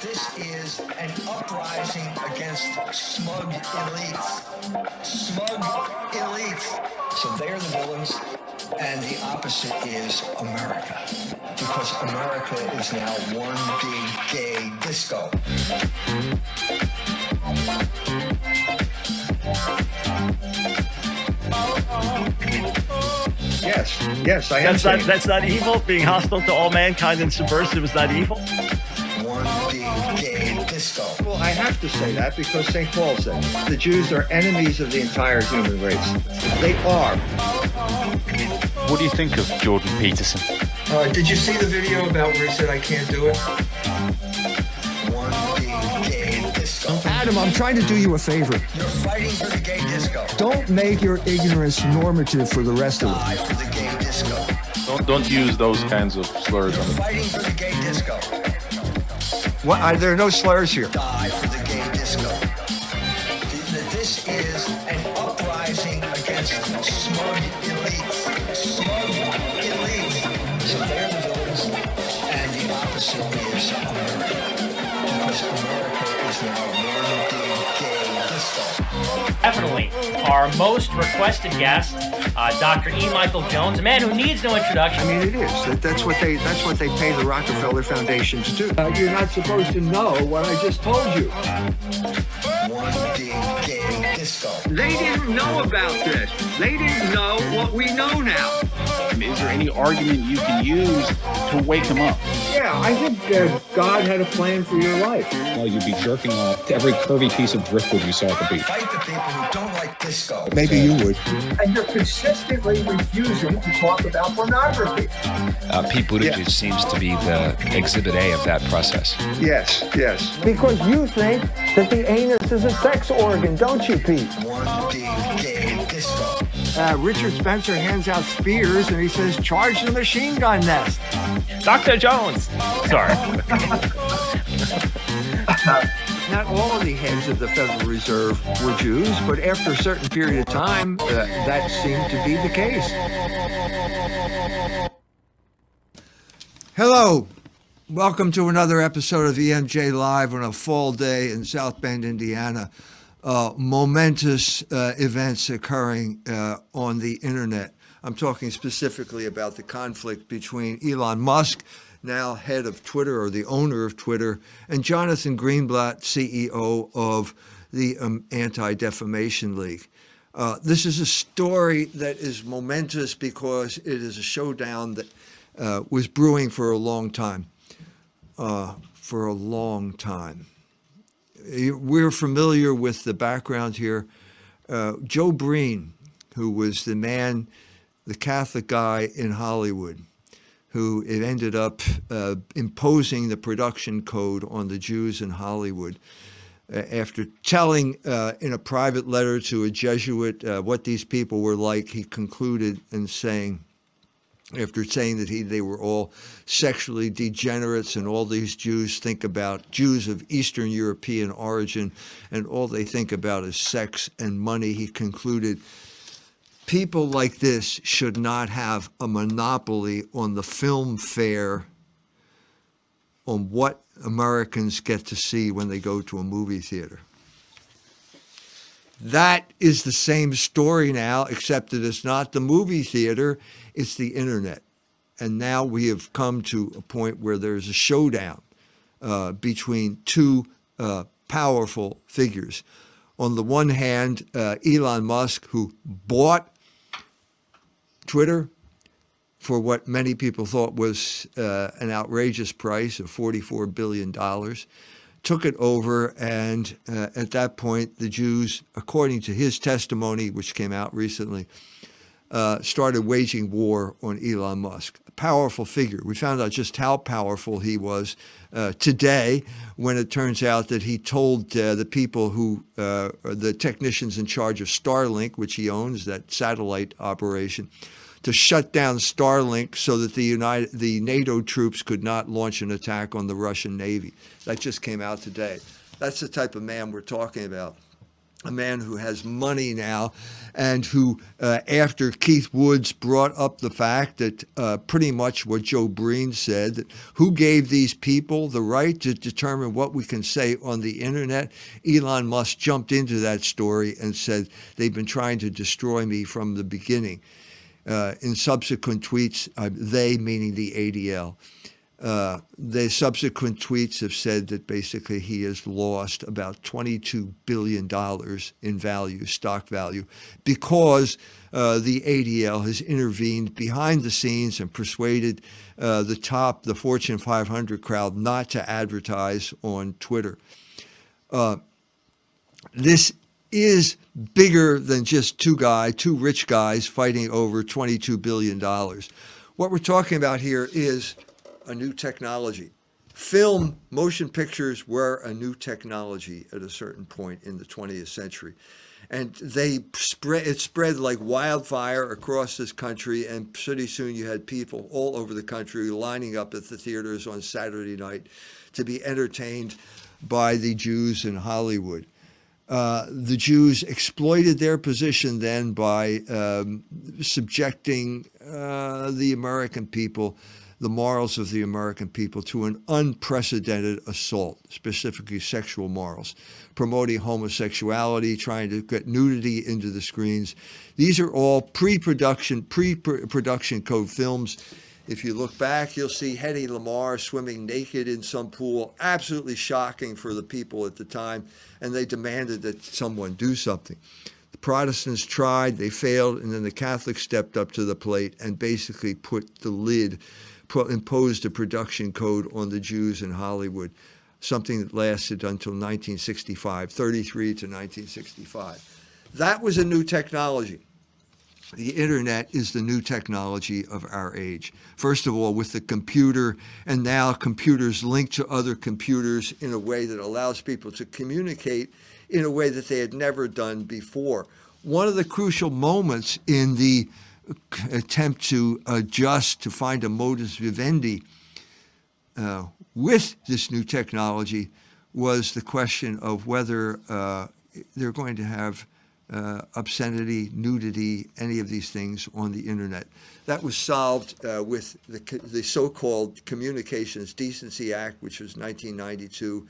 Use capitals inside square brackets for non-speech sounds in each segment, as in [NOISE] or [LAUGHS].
this is an uprising against smug elites. Smug elites. So they're the villains, and the opposite is America. Because America is now one big gay disco. Yes, yes, I am That's not that's not evil. Being hostile to all mankind and subversive is not evil. One big gay disco. Well, I have to say that because St. Paul said the Jews are enemies of the entire human race. They are. What do you think of Jordan Peterson? Uh, did you see the video about where he said I can't do it? One big gay disco. Adam, I'm trying to do you a favor. You're fighting for the gay disco. Don't make your ignorance normative for the rest of us. for the gay disco. Don't don't use those kinds of slurs on it. Fighting for the gay disco. What? I, there are no slurs here. Die for Definitely our most requested guest, uh, Dr. E. Michael Jones, a man who needs no introduction. I mean, it is. That, that's what they. That's what they pay the Rockefeller Foundation to do. Uh, you're not supposed to know what I just told you. One big gay disco. They didn't know about this. They didn't know what we know now. Is there any argument you can use to wake him up? Yeah, I think uh, God had a plan for your life. Well, you'd be jerking off to every curvy piece of driftwood you saw at the beach. Fight the people who don't like disco. Maybe you would. And you're consistently refusing to talk about pornography. Uh, Pete Buttigieg Yeah. seems to be the exhibit A of that process. Yes, yes. Because you think that the anus is a sex organ, don't you, Pete? One big gay disco. Uh, Richard Spencer hands out spears and he says, "Charge the machine gun nest." Dr. Jones. Sorry. Not all of the heads of the Federal Reserve were Jews, but after a certain period of time, uh, that seemed to be the case. Hello. Welcome to another episode of EMJ Live on a fall day in South Bend, Indiana. Uh, momentous uh, events occurring uh, on the internet. I'm talking specifically about the conflict between Elon Musk, now head of Twitter or the owner of Twitter, and Jonathan Greenblatt, CEO of the um, Anti Defamation League. Uh, this is a story that is momentous because it is a showdown that uh, was brewing for a long time. Uh, for a long time. We're familiar with the background here. Uh, Joe Breen, who was the man, the Catholic guy in Hollywood, who it ended up uh, imposing the production code on the Jews in Hollywood. Uh, after telling uh, in a private letter to a Jesuit uh, what these people were like, he concluded in saying, after saying that he they were all sexually degenerates and all these Jews think about Jews of Eastern European origin and all they think about is sex and money, he concluded people like this should not have a monopoly on the film fare on what Americans get to see when they go to a movie theater. That is the same story now, except that it's not the movie theater, it's the internet. And now we have come to a point where there's a showdown uh, between two uh, powerful figures. On the one hand, uh, Elon Musk, who bought Twitter for what many people thought was uh, an outrageous price of $44 billion, took it over. And uh, at that point, the Jews, according to his testimony, which came out recently, uh, started waging war on Elon Musk. A powerful figure. We found out just how powerful he was uh, today when it turns out that he told uh, the people who, uh, the technicians in charge of Starlink, which he owns, that satellite operation, to shut down Starlink so that the United, the NATO troops could not launch an attack on the Russian Navy. That just came out today. That's the type of man we're talking about. a man who has money now, and who, uh, after Keith Woods brought up the fact that uh, pretty much what Joe Breen said, who gave these people the right to determine what we can say on the internet, Elon Musk jumped into that story and said they've been trying to destroy me from the beginning. Uh, in subsequent tweets, uh, they meaning the ADL, uh, the subsequent tweets have said that basically he has lost about $22 billion in value, stock value, because uh, the ADL has intervened behind the scenes and persuaded uh, the top, the Fortune 500 crowd, not to advertise on Twitter. Uh, this is bigger than just two guys, two rich guys fighting over $22 billion. What we're talking about here is a new technology. Film, motion pictures were a new technology at a certain point in the 20th century. And they spread, it spread like wildfire across this country, and pretty soon you had people all over the country lining up at the theaters on Saturday night to be entertained by the Jews in Hollywood. Uh, the Jews exploited their position then by um, subjecting uh, the American people the morals of the American people to an unprecedented assault, specifically sexual morals, promoting homosexuality, trying to get nudity into the screens. These are all pre-production, pre-production code films. If you look back, you'll see Hedy Lamarr swimming naked in some pool, absolutely shocking for the people at the time, and they demanded that someone do something. The Protestants tried, they failed, and then the Catholics stepped up to the plate and basically put the lid imposed a production code on the Jews in Hollywood, something that lasted until 1965, 33 to 1965. That was a new technology. The internet is the new technology of our age. First of all, with the computer, and now computers linked to other computers in a way that allows people to communicate in a way that they had never done before. One of the crucial moments in the attempt to adjust to find a modus vivendi uh, with this new technology was the question of whether uh, they're going to have uh, obscenity, nudity, any of these things on the internet. That was solved uh, with the, the so-called Communications Decency Act, which was 1992,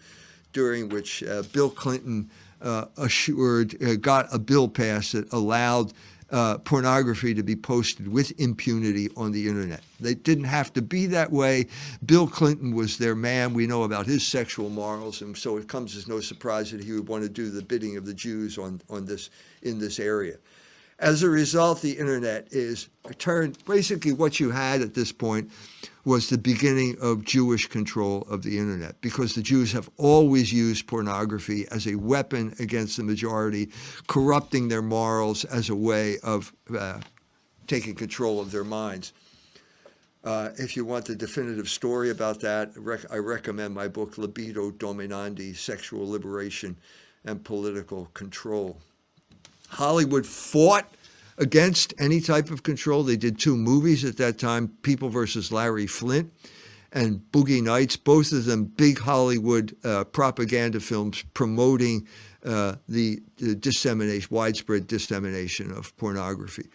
during which uh, Bill Clinton uh, assured, got a bill passed that allowed uh, pornography to be posted with impunity on the internet. They didn't have to be that way. Bill Clinton was their man. We know about his sexual morals, and so it comes as no surprise that he would want to do the bidding of the Jews on, on this in this area. As a result, the internet is turned basically what you had at this point was the beginning of Jewish control of the internet because the Jews have always used pornography as a weapon against the majority, corrupting their morals as a way of uh, taking control of their minds. Uh, if you want the definitive story about that, rec- I recommend my book, Libido Dominandi Sexual Liberation and Political Control. Hollywood fought against any type of control. They did two movies at that time People versus Larry Flynt and Boogie Nights, both of them big Hollywood uh, propaganda films promoting uh, the, the, dissemination, widespread dissemination of pornography.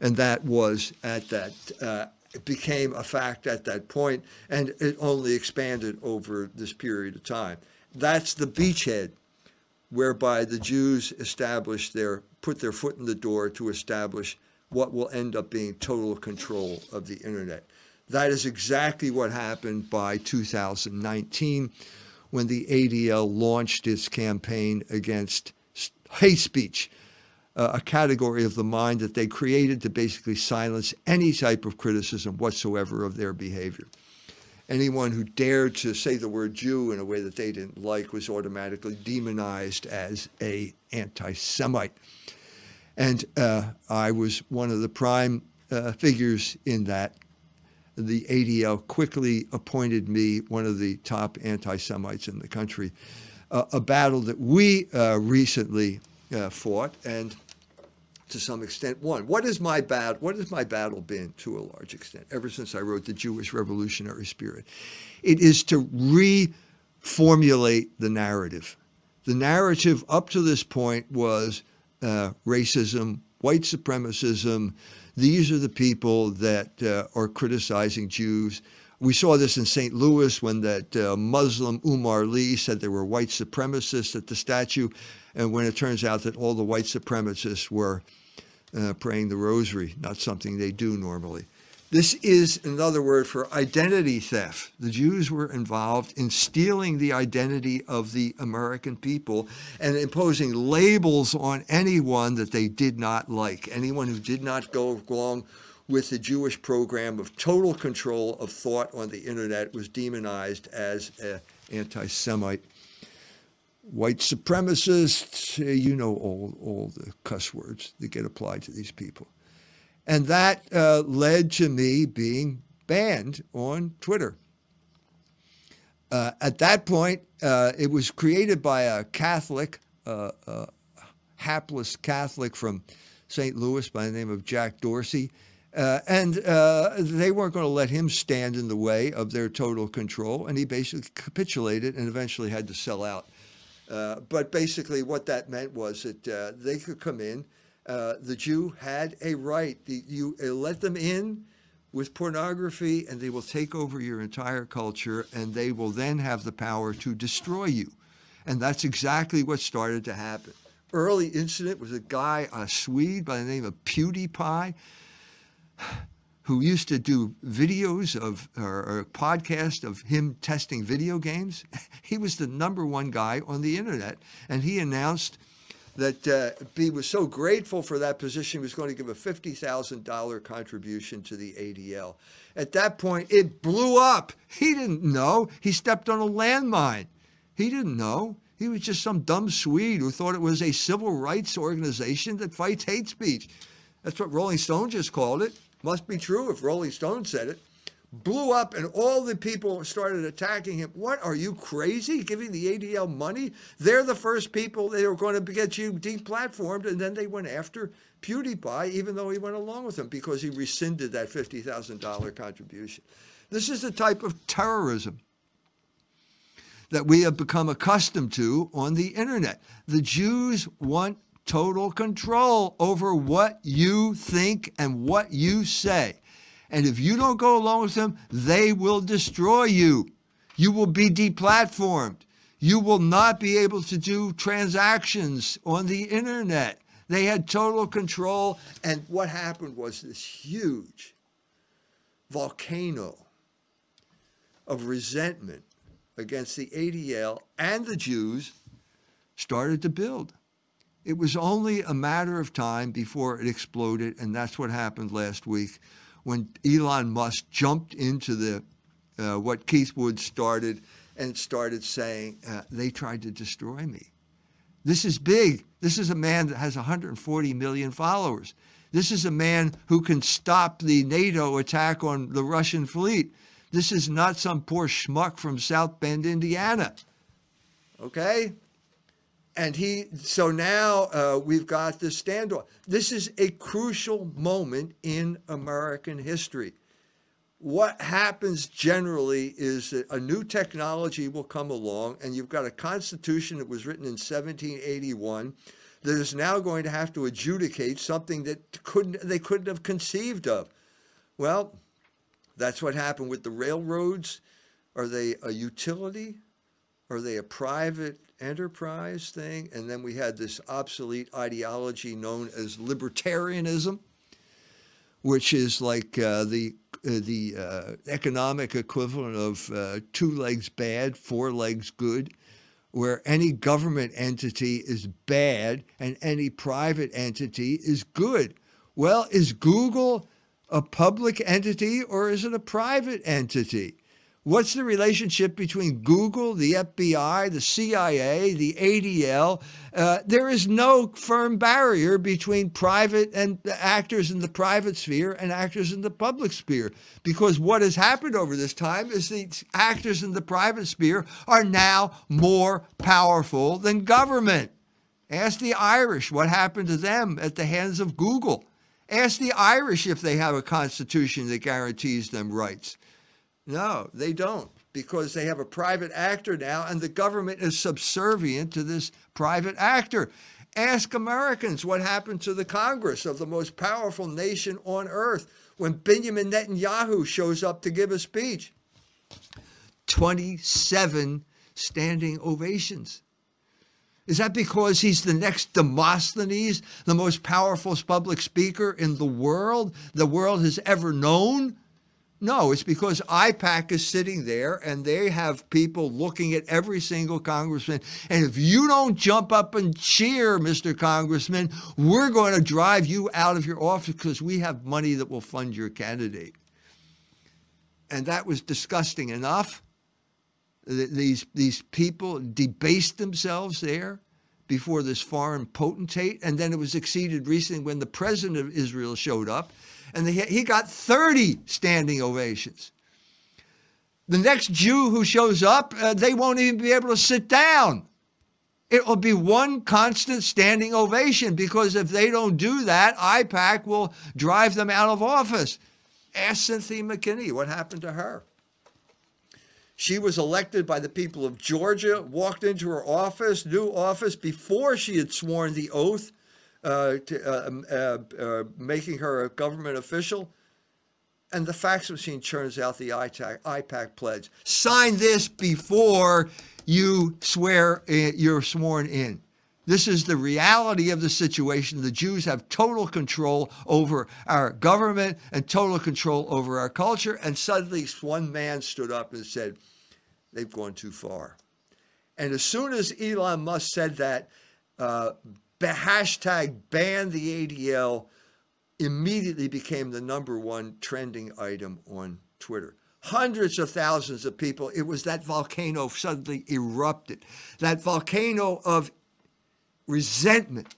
And that was at that, uh, it became a fact at that point, and it only expanded over this period of time. That's the beachhead whereby the Jews established their put their foot in the door to establish what will end up being total control of the internet. That is exactly what happened by 2019 when the ADL launched its campaign against hate speech, uh, a category of the mind that they created to basically silence any type of criticism whatsoever of their behavior. Anyone who dared to say the word Jew in a way that they didn't like was automatically demonized as a anti-Semite and uh, I was one of the prime uh, figures in that. The ADL quickly appointed me one of the top anti Semites in the country. Uh, a battle that we uh, recently uh, fought and to some extent won. What is my bat? What has my battle been to a large extent ever since I wrote the Jewish Revolutionary Spirit? It is to reformulate the narrative The narrative up to this point was uh, racism, white supremacism. These are the people that uh, are criticizing Jews. We saw this in St. Louis when that uh, Muslim Umar Lee said there were white supremacists at the statue, and when it turns out that all the white supremacists were uh, praying the rosary, not something they do normally. This is another word for identity theft. The Jews were involved in stealing the identity of the American people and imposing labels on anyone that they did not like. Anyone who did not go along with the Jewish program of total control of thought on the internet was demonized as an anti Semite. White supremacists, uh, you know all, all the cuss words that get applied to these people. And that uh, led to me being banned on Twitter. Uh, at that point, uh, it was created by a Catholic, uh, uh, hapless Catholic from St. Louis by the name of Jack Dorsey. Uh, and they weren't going to let him stand in the way of their total control. And he basically capitulated and eventually had to sell out. but basically, what that meant was that they could come in uh, the Jew had a right. The, you uh, let them in with pornography, and they will take over your entire culture, and they will then have the power to destroy you. And that's exactly what started to happen. Early incident was a guy, a Swede by the name of PewDiePie, who used to do videos of or, or podcast of him testing video games. [LAUGHS] He was the number one guy on the internet, and he announced that uh, he was so grateful for that position, he was going to give a $50,000 contribution to the ADL. At that point, it blew up. He didn't know. He stepped on a landmine. He didn't know. He was just some dumb Swede who thought it was a civil rights organization that fights hate speech. That's what Rolling Stone just called it. Must be true if Rolling Stone said it blew up and all the people started attacking him. What are you crazy giving the ADL money? They're the first people they were going to get you deplatformed, and then they went after PewDiePie, even though he went along with them because he rescinded that $50,000 contribution. This is the type of terrorism that we have become accustomed to on the internet. The Jews want total control over what you think and what you say. And if you don't go along with them, they will destroy you. You will be deplatformed. You will not be able to do transactions on the internet. They had total control. And what happened was this huge volcano of resentment against the ADL and the Jews started to build. It was only a matter of time before it exploded, and that's what happened last week when Elon Musk jumped into the uh, what Keith Wood started and started saying uh, they tried to destroy me. This is big. This is a man that has 140 million followers. This is a man who can stop the NATO attack on the Russian fleet. This is not some poor schmuck from South Bend, Indiana. Okay? And he so now uh, we've got this standoff. This is a crucial moment in american history. What happens generally is that a new technology will come along and you've got a constitution that was written in 1781 that is now going to have to adjudicate something that couldn't they couldn't have conceived of. Well that's what happened with the railroads. Are they a utility? Are they a private enterprise thing, and then we had this obsolete ideology known as libertarianism, which is like uh, the uh, the uh, economic equivalent of uh, two legs bad, four legs good, where any government entity is bad and any private entity is good. Well, is Google a public entity or is it a private entity? What's the relationship between Google, the FBI, the CIA, the ADL? Uh, there is no firm barrier between private and actors in the private sphere and actors in the public sphere. Because what has happened over this time is the actors in the private sphere are now more powerful than government. Ask the Irish what happened to them at the hands of Google. Ask the Irish if they have a constitution that guarantees them rights. No, they don't because they have a private actor now and the government is subservient to this private actor. Ask Americans what happened to the Congress of the most powerful nation on earth when Benjamin Netanyahu shows up to give a speech. 27 standing ovations. Is that because he's the next Demosthenes, the most powerful public speaker in the world the world has ever known? No, it's because AIPAC is sitting there and they have people looking at every single congressman. And if you don't jump up and cheer, Mr. Congressman, we're going to drive you out of your office because we have money that will fund your candidate. And that was disgusting enough. These, these people debased themselves there before this foreign potentate. And then it was exceeded recently when the president of Israel showed up and he got 30 standing ovations. The next Jew who shows up, uh, they won't even be able to sit down. It will be one constant standing ovation because if they don't do that, AIPAC will drive them out of office. Ask Cynthia McKinney what happened to her. She was elected by the people of Georgia, walked into her office, new office, before she had sworn the oath to, uh, um, uh, uh, making her a government official. And the fax machine churns out the AIPAC, AIPAC pledge. Sign this before you swear you're sworn in. This is the reality of the situation. The Jews have total control over our government and total control over our culture. And suddenly, one man stood up and said, They've gone too far. And as soon as Elon Musk said that, uh, hashtag ban the ADL immediately became the number one trending item on Twitter. Hundreds of thousands of people, it was that volcano suddenly erupted. That volcano of resentment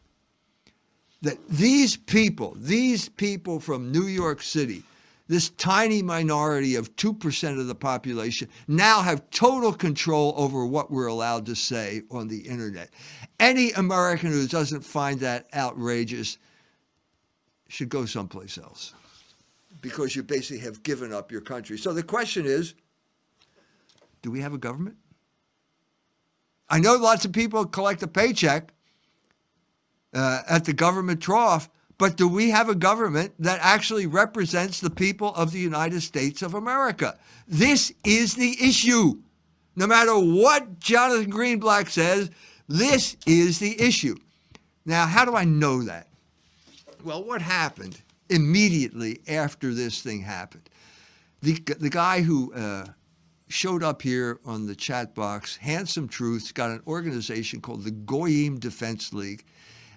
that these people, these people from New York City, this tiny minority of 2% of the population now have total control over what we're allowed to say on the internet. Any American who doesn't find that outrageous should go someplace else because you basically have given up your country. So the question is do we have a government? I know lots of people collect a paycheck uh, at the government trough, but do we have a government that actually represents the people of the United States of America? This is the issue. No matter what Jonathan Greenblatt says, this is the issue. Now, how do I know that? Well, what happened immediately after this thing happened? The, the guy who uh, showed up here on the chat box, Handsome Truth's got an organization called the Goyim Defense League.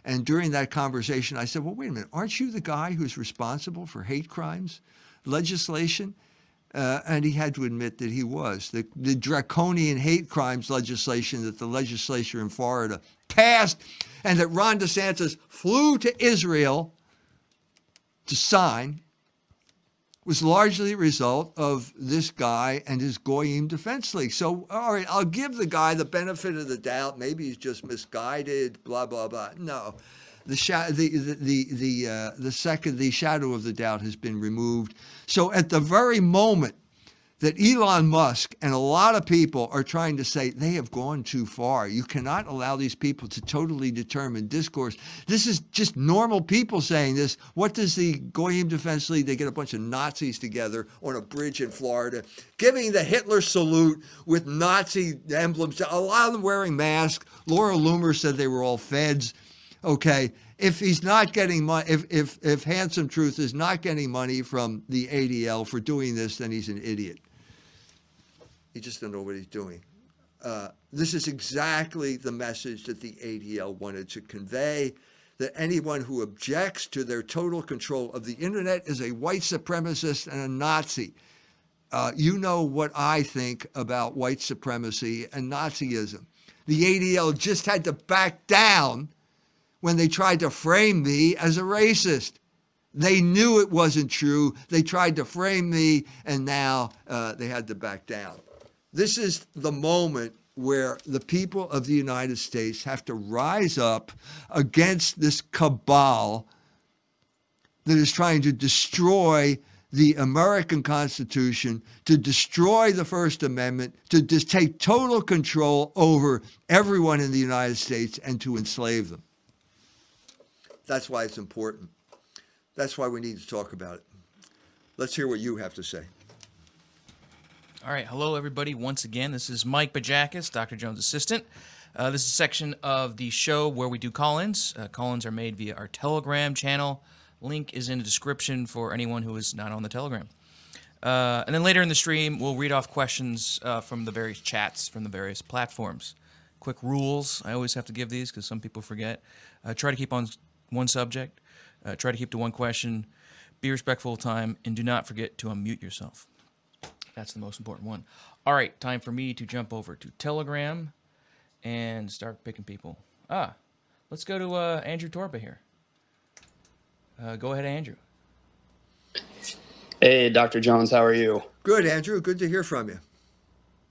And during that conversation, I said, Well, wait a minute, aren't you the guy who's responsible for hate crimes legislation? Uh, and he had to admit that he was. The, the draconian hate crimes legislation that the legislature in Florida passed and that Ron DeSantis flew to Israel to sign was largely a result of this guy and his Goyim Defense League. So, all right, I'll give the guy the benefit of the doubt. Maybe he's just misguided, blah, blah, blah. No. The, sh- the, the, the, the, uh, the second, the shadow of the doubt has been removed. So, at the very moment that Elon Musk and a lot of people are trying to say they have gone too far. You cannot allow these people to totally determine discourse. This is just normal people saying this. What does the Goyim Defense League? They get a bunch of Nazis together on a bridge in Florida, giving the Hitler salute with Nazi emblems. A lot of them wearing masks. Laura Loomer said they were all feds. Okay, if he's not getting money, if, if, if Handsome Truth is not getting money from the ADL for doing this, then he's an idiot. He just doesn't know what he's doing. Uh, this is exactly the message that the ADL wanted to convey that anyone who objects to their total control of the internet is a white supremacist and a Nazi. Uh, you know what I think about white supremacy and Nazism. The ADL just had to back down when they tried to frame me as a racist. They knew it wasn't true. They tried to frame me, and now uh, they had to back down. This is the moment where the people of the United States have to rise up against this cabal that is trying to destroy the American Constitution, to destroy the First Amendment, to just take total control over everyone in the United States and to enslave them. That's why it's important. That's why we need to talk about it. Let's hear what you have to say. All right, hello everybody. Once again, this is Mike Bajakis, Dr. Jones' assistant. Uh, this is a section of the show where we do call-ins. Uh, call-ins are made via our Telegram channel. Link is in the description for anyone who is not on the Telegram. Uh, and then later in the stream, we'll read off questions uh, from the various chats from the various platforms. Quick rules. I always have to give these because some people forget. Uh, try to keep on one subject. Uh, try to keep to one question. Be respectful of time, and do not forget to unmute yourself. That's the most important one. All right, time for me to jump over to Telegram and start picking people. Ah, let's go to uh, Andrew Torba here. Uh, go ahead, Andrew. Hey, Dr. Jones, how are you? Good, Andrew. Good to hear from you.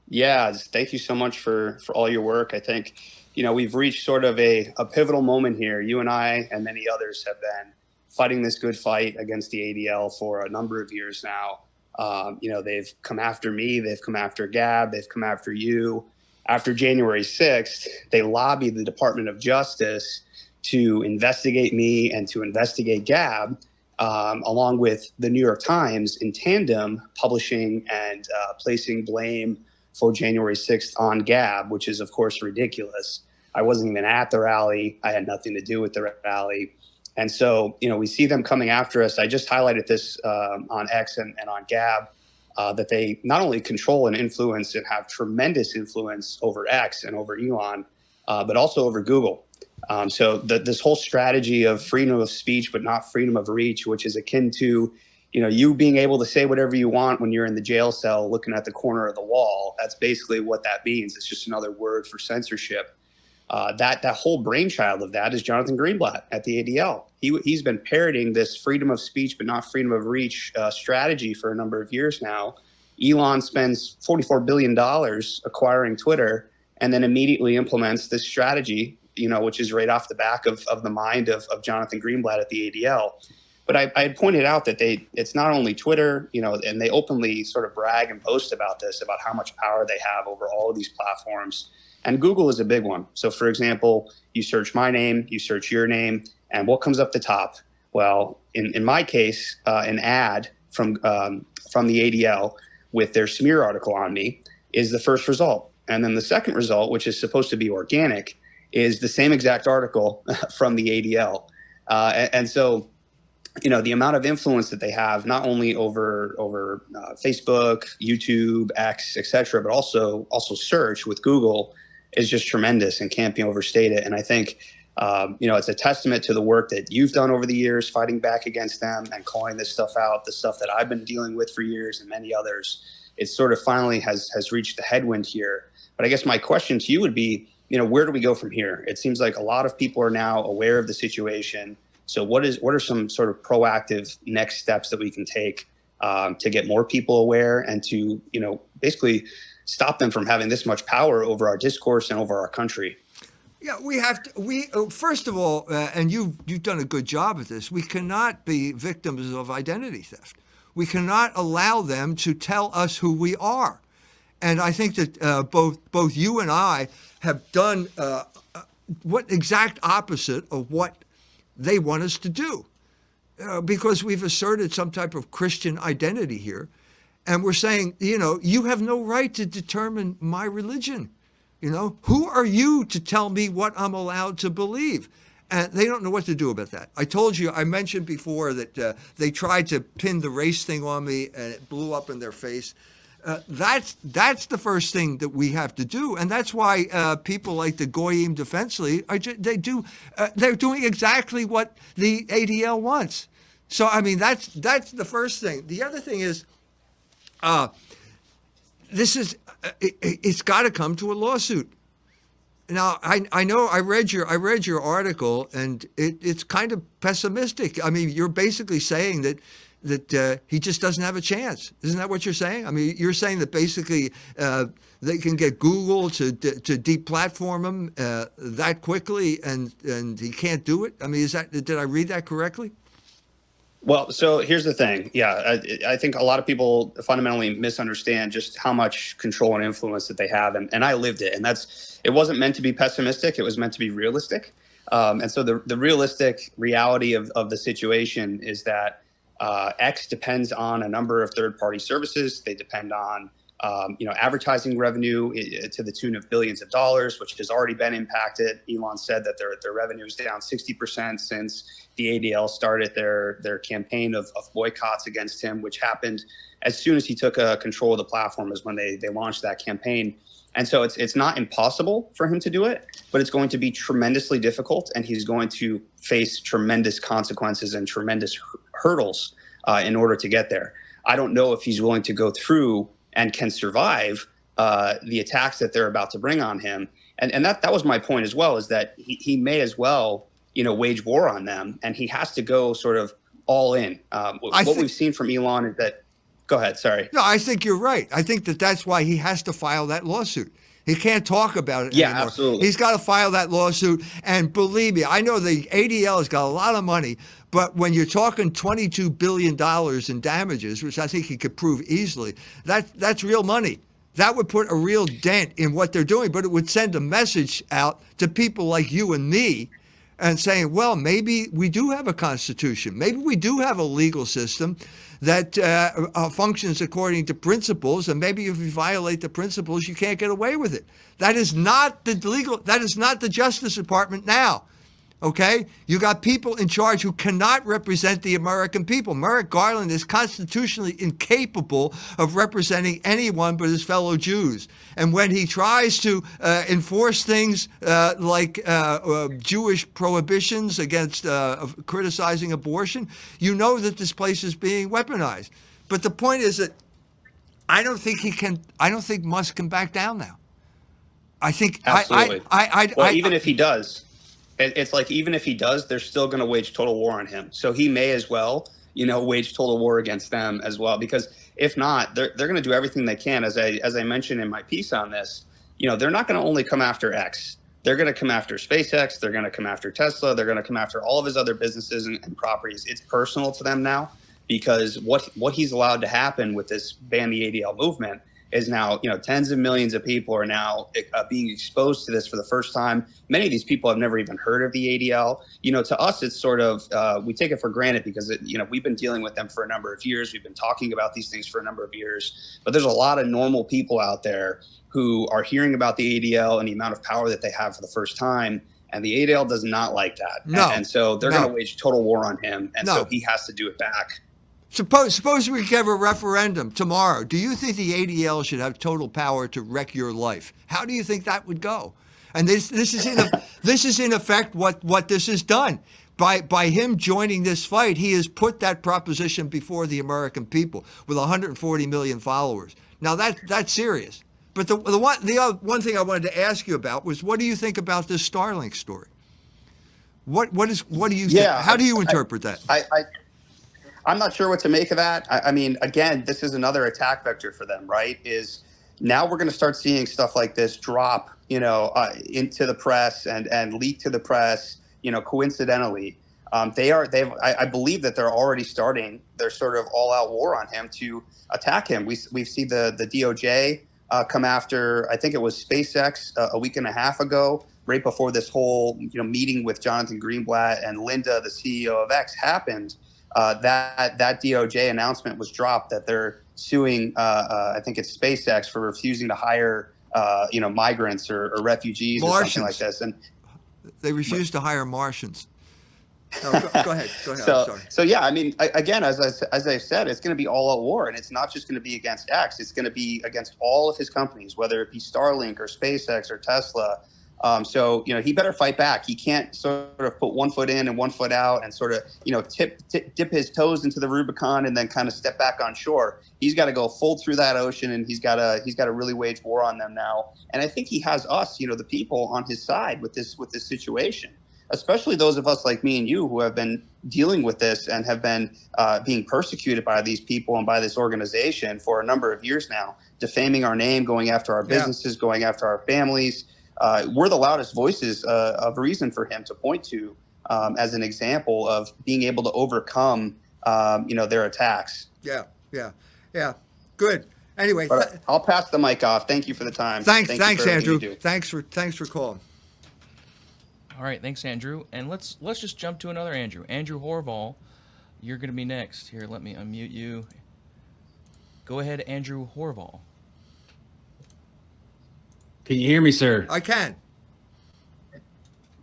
Yeah, thank you so much for for all your work. I think, you know, we've reached sort of a, a pivotal moment here. You and I and many others have been fighting this good fight against the ADL for a number of years now. Um, you know, they've come after me, they've come after Gab, they've come after you. After January 6th, they lobbied the Department of Justice to investigate me and to investigate Gab, um, along with the New York Times in tandem, publishing and uh, placing blame for January 6th on Gab, which is, of course, ridiculous. I wasn't even at the rally, I had nothing to do with the rally. And so, you know, we see them coming after us. I just highlighted this um, on X and, and on Gab uh, that they not only control and influence and have tremendous influence over X and over Elon, uh, but also over Google. Um, so the, this whole strategy of freedom of speech, but not freedom of reach, which is akin to, you know, you being able to say whatever you want when you're in the jail cell looking at the corner of the wall. That's basically what that means. It's just another word for censorship. Uh, that that whole brainchild of that is Jonathan Greenblatt at the ADL. He he's been parroting this freedom of speech but not freedom of reach uh, strategy for a number of years now. Elon spends 44 billion dollars acquiring Twitter and then immediately implements this strategy, you know, which is right off the back of, of the mind of, of Jonathan Greenblatt at the ADL. But I, I had pointed out that they it's not only Twitter, you know, and they openly sort of brag and boast about this, about how much power they have over all of these platforms and Google is a big one. So, for example, you search my name, you search your name, and what comes up the top? Well, in, in my case, uh, an ad from um, from the ADL with their smear article on me is the first result. And then the second result, which is supposed to be organic, is the same exact article [LAUGHS] from the ADL. Uh, and, and, so, you know, the amount of influence that they have, not only over over uh, Facebook, YouTube, X, etc., but also also search with Google is just tremendous and can't be overstated. And I think, um, you know, it's a testament to the work that you've done over the years, fighting back against them and calling this stuff out, the stuff that I've been dealing with for years and many others. It sort of finally has has reached the headwind here. But I guess my question to you would be, you know, where do we go from here? It seems like a lot of people are now aware of the situation. So what is what are some sort of proactive next steps that we can take um, to get more people aware and to you know basically stop them from having this much power over our discourse and over our country. Yeah, we have to. We uh, first of all, uh, and you've you've done a good job at this. We cannot be victims of identity theft. We cannot allow them to tell us who we are. And I think that uh, both both you and I have done uh, uh, what exact opposite of what they want us to do, uh, because we've asserted some type of Christian identity here and we're saying, you know, you have no right to determine my religion. You know, who are you to tell me what I'm allowed to believe? And they don't know what to do about that. I told you, I mentioned before that uh, they tried to pin the race thing on me and it blew up in their face. Uh, that's that's the first thing that we have to do, and that's why uh, people like the Goyim Defense League are they do uh, they're doing exactly what the ADL wants. So I mean that's that's the first thing. The other thing is uh, this is uh, it, has got to come to a lawsuit. Now I, I know I read your I read your article and it, it's kind of pessimistic. I mean you're basically saying that that uh, he just doesn't have a chance. Isn't that what you're saying? I mean you're saying that basically uh, they can get Google to to deplatform him uh, that quickly and and he can't do it. I mean is that did I read that correctly? Well, so here's the thing. Yeah, I, I, think a lot of people fundamentally misunderstand just how much control and influence that they have, and, and I lived it. And that's it wasn't meant to be pessimistic; it was meant to be realistic. Um, and so the the realistic reality of of the situation is that uh, X depends on a number of third party services. They depend on um, you know, advertising revenue to the tune of billions of dollars, which has already been impacted. Elon said that their, their revenue is down 60% since the ADL started their, their campaign of, of boycotts against him, which happened as soon as he took uh, control of the platform is when they, they launched that campaign. And so it's, it's not impossible for him to do it, but it's going to be tremendously difficult. And he's going to face tremendous consequences and tremendous hurdles uh, in order to get there. I don't know if he's willing to go through and can survive uh, the attacks that they're about to bring on him. And, and that, that was my point as well, is that he, he may as well, you know, wage war on them and he has to go sort of all in. Um, what we've seen from Elon is that, go ahead, sorry. No, I think you're right. I think that that's why he has to file that lawsuit. He can't talk about it yeah, anymore. absolutely. He's got to file that lawsuit. And believe me, I know the ADL has got a lot of money, but when you're talking $22 billion in damages, which I think he could prove easily, that, that's real money. That would put a real dent in what they're doing, but it would send a message out to people like you and me and saying, well, maybe we do have a constitution. Maybe we do have a legal system that uh, uh, functions according to principles, and maybe if you violate the principles, you can't get away with it. That is not the legal. That is not the Justice Department now. Okay? You got people in charge who cannot represent the American people. Merrick Garland is constitutionally incapable of representing anyone but his fellow Jews. And when he tries to uh, enforce things uh, like uh, uh Jewish prohibitions against uh, criticizing abortion, you know that this place is being weaponized. But the point is that I don't think he can, I don't think Musk can back down now. I think Absolutely. I, I, I, well, I, even if he does, it's like even if he does, they're still going to wage total war on him. So he may as well, you know, wage total war against them as well. Because if not, they're they're going to do everything they can. As I as I mentioned in my piece on this, you know, they're not going to only come after X. They're going to come after SpaceX. They're going to come after Tesla. They're going to come after all of his other businesses and, and properties. It's personal to them now because what what he's allowed to happen with this ban the ADL movement is now, you know, tens of millions of people are now uh, being exposed to this for the first time. Many of these people have never even heard of the ADL. You know, to us, it's sort of, uh, we take it for granted because, it, you know, we've been dealing with them for a number of years. We've been talking about these things for a number of years. But there's a lot of normal people out there who are hearing about the ADL and the amount of power that they have for the first time. And the ADL does not like that. No. And, and so they're no. going to wage total war on him. And no. so he has to do it back. Suppose, suppose we have a referendum tomorrow. Do you think the ADL should have total power to wreck your life? How do you think that would go? And this, this is in a, [LAUGHS] this is in effect what, what this has done. By, by him joining this fight, he has put that proposition before the American people with 140 million followers. Now that that's serious. But the, the one the other, one thing I wanted to ask you about was what do you think about this Starlink story? What what is what do you yeah, think? How do you I, interpret that? I, I I'm not sure what to make of that. I, I mean, again, this is another attack vector for them, right? Is now we're going to start seeing stuff like this drop, you know, uh, into the press and and leak to the press, you know, coincidentally. Um, they are they've I, I, believe that they're already starting their sort of all out war on him to attack him. We we've seen the the DOJ uh, come after I think it was SpaceX uh, a week and a half ago, right before this whole you know meeting with Jonathan Greenblatt and Linda, the CEO of X, happened uh, that that DOJ announcement was dropped that they're suing. Uh, uh, I think it's SpaceX for refusing to hire uh, you know migrants or, or refugees Martians. or something like this, and they refused to hire Martians. No, go, go, ahead. Go ahead. [LAUGHS] So, so yeah, I mean, I, again, as I, as I said, it's going to be all out war, and it's not just going to be against X. It's going to be against all of his companies, whether it be Starlink or SpaceX or Tesla. Um, so you know he better fight back. He can't sort of put one foot in and one foot out and sort of you know tip, tip dip his toes into the Rubicon and then kind of step back on shore. He's got to go full through that ocean and he's got to he's got to really wage war on them now. And I think he has us, you know, the people on his side with this with this situation. Especially those of us like me and you who have been dealing with this and have been uh, being persecuted by these people and by this organization for a number of years now, defaming our name, going after our businesses, yeah. going after our families uh, we're the loudest voices uh, of reason for him to point to um, as an example of being able to overcome um, you know, their attacks. Yeah, yeah, yeah. Good. Anyway, th- I'll pass the mic off. Thank you for the time. thanks, Thank thanks, Andrew. Thanks for thanks for calling. All right, thanks, Andrew. And let's let's just jump to another Andrew. Andrew Horval, you're going to be next. Here, let me unmute you. Go ahead, Andrew Horval. Can you hear me, sir? I can.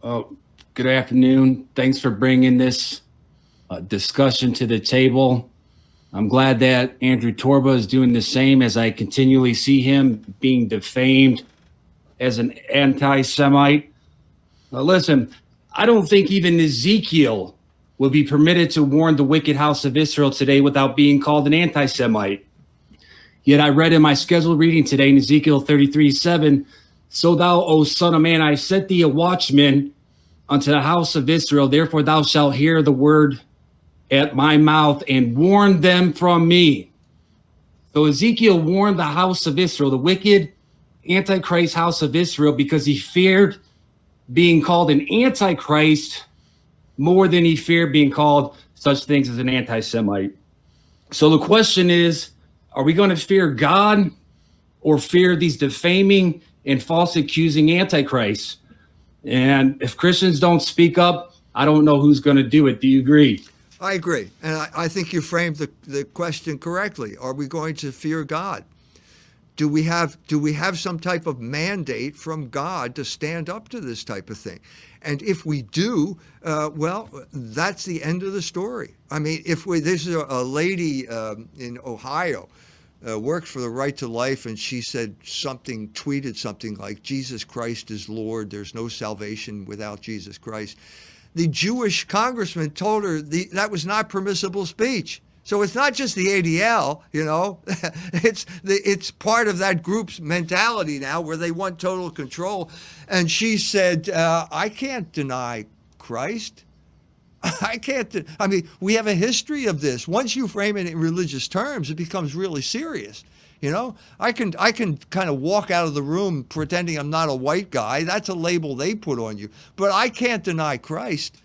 Oh, good afternoon. Thanks for bringing this uh, discussion to the table. I'm glad that Andrew Torba is doing the same as I continually see him being defamed as an anti Semite. Now, listen, I don't think even Ezekiel will be permitted to warn the wicked house of Israel today without being called an anti Semite. Yet I read in my scheduled reading today in Ezekiel 33 7, So thou, O son of man, I set thee a watchman unto the house of Israel. Therefore thou shalt hear the word at my mouth and warn them from me. So Ezekiel warned the house of Israel, the wicked antichrist house of Israel, because he feared being called an antichrist more than he feared being called such things as an anti Semite. So the question is are we going to fear God or fear these defaming and false accusing antichrists? And if Christians don't speak up, I don't know who's going to do it. Do you agree? I agree, and I, I think you framed the, the question correctly. Are we going to fear God? Do we have do we have some type of mandate from God to stand up to this type of thing? And if we do, uh, well, that's the end of the story. I mean, if we this is a, a lady um, in Ohio uh, worked for the Right to Life, and she said something, tweeted something like, "Jesus Christ is Lord. There's no salvation without Jesus Christ." The Jewish congressman told her the, that was not permissible speech. So it's not just the ADL, you know, [LAUGHS] it's the, it's part of that group's mentality now where they want total control. And she said, uh, "I can't deny Christ." [LAUGHS] I can't. I mean, we have a history of this. Once you frame it in religious terms, it becomes really serious. You know, I can I can kind of walk out of the room pretending I'm not a white guy. That's a label they put on you. But I can't deny Christ.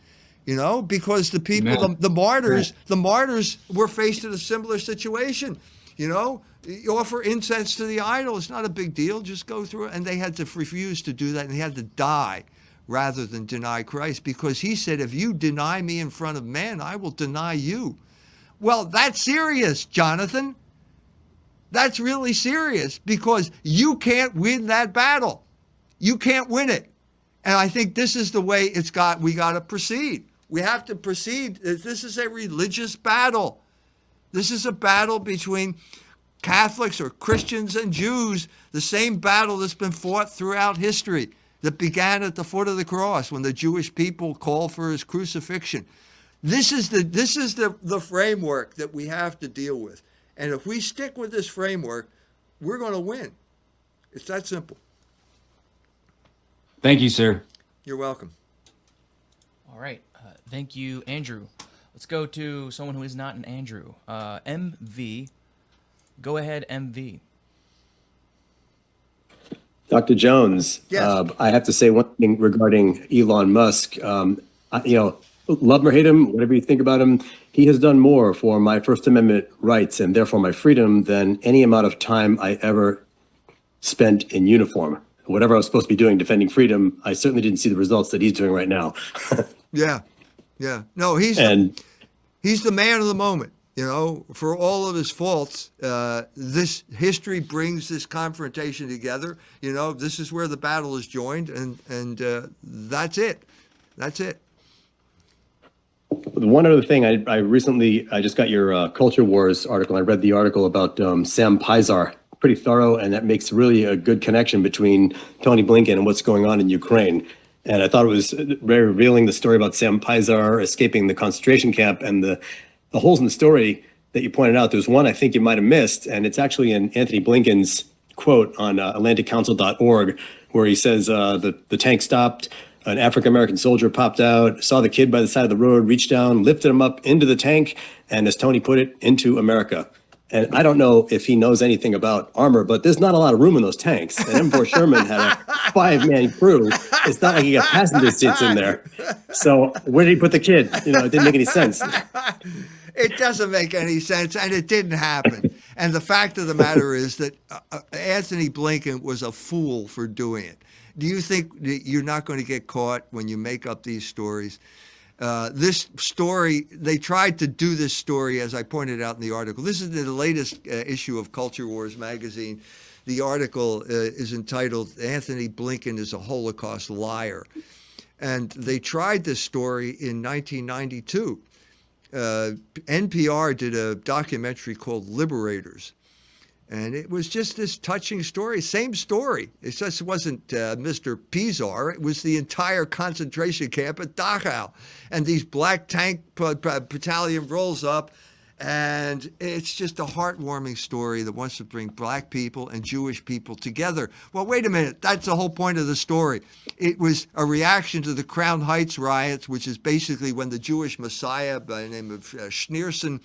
You know, because the people, the, the martyrs, the martyrs were faced in a similar situation. You know, you offer incense to the idol. It's not a big deal. Just go through it. And they had to refuse to do that, and they had to die rather than deny Christ because he said, If you deny me in front of men, I will deny you. Well, that's serious, Jonathan. That's really serious because you can't win that battle. You can't win it. And I think this is the way it's got we got to proceed. We have to proceed. This is a religious battle. This is a battle between Catholics or Christians and Jews, the same battle that's been fought throughout history that began at the foot of the cross when the Jewish people called for his crucifixion. This is the this is the, the framework that we have to deal with. And if we stick with this framework, we're going to win. It's that simple. Thank you, sir. You're welcome. All right. Uh, thank you, Andrew. Let's go to someone who is not an Andrew. Uh, MV. Go ahead, MV. Dr. Jones, Yes. uh, I have to say one thing regarding Elon Musk. Um, I, you know, love him or hate him, whatever you think about him, he has done more for my First Amendment rights and therefore my freedom than any amount of time I ever spent in uniform. Whatever I was supposed to be doing defending freedom, I certainly didn't see the results that he's doing right now. [LAUGHS] Yeah. Yeah. No, he's and he's the man of the moment. You know, for all of his faults, uh, this history brings this confrontation together. You know, this is where the battle is joined, and and uh, that's it. That's it. One other thing, I, I recently I just got your uh, Culture Wars article. I read the article about um, Sam Pisar, pretty thorough, and that makes really a good connection between Tony Blinken and what's going on in Ukraine. And I thought it was very revealing the story about Sam Pisar escaping the concentration camp and the the holes in the story that you pointed out. There's one I think you might have missed, and it's actually in Anthony Blinken's quote on uh, AtlanticCouncil.org, where he says uh, the the tank stopped. An African American soldier popped out, saw the kid by the side of the road, reached down, lifted him up into the tank, and as Tony put it, into America. And I don't know if he knows anything about armor, but there's not a lot of room in those tanks. And M4 Sherman had a [LAUGHS] five man crew. It's not like he got passenger seats in there. So where did he put the kid? You know, it didn't make any sense. [LAUGHS] it doesn't make any sense, and it didn't happen. And the fact of the matter is that uh, uh, Anthony Blinken was a fool for doing it. Do you think that you're not going to get caught when you make up these stories? Uh, this story, they tried to do this story, as I pointed out in the article. This is the latest uh, issue of Culture Wars magazine. The article uh, is entitled Anthony Blinken is a Holocaust Liar. And they tried this story in 1992. Uh, NPR did a documentary called Liberators. And it was just this touching story, same story. It just wasn't uh, Mr. Pisar. It was the entire concentration camp at Dachau. And these black tank battalion rolls up and it's just a heartwarming story that wants to bring black people and Jewish people together. Well, wait a minute. That's the whole point of the story. It was a reaction to the Crown Heights riots, which is basically when the Jewish Messiah by the name of uh, Schneerson,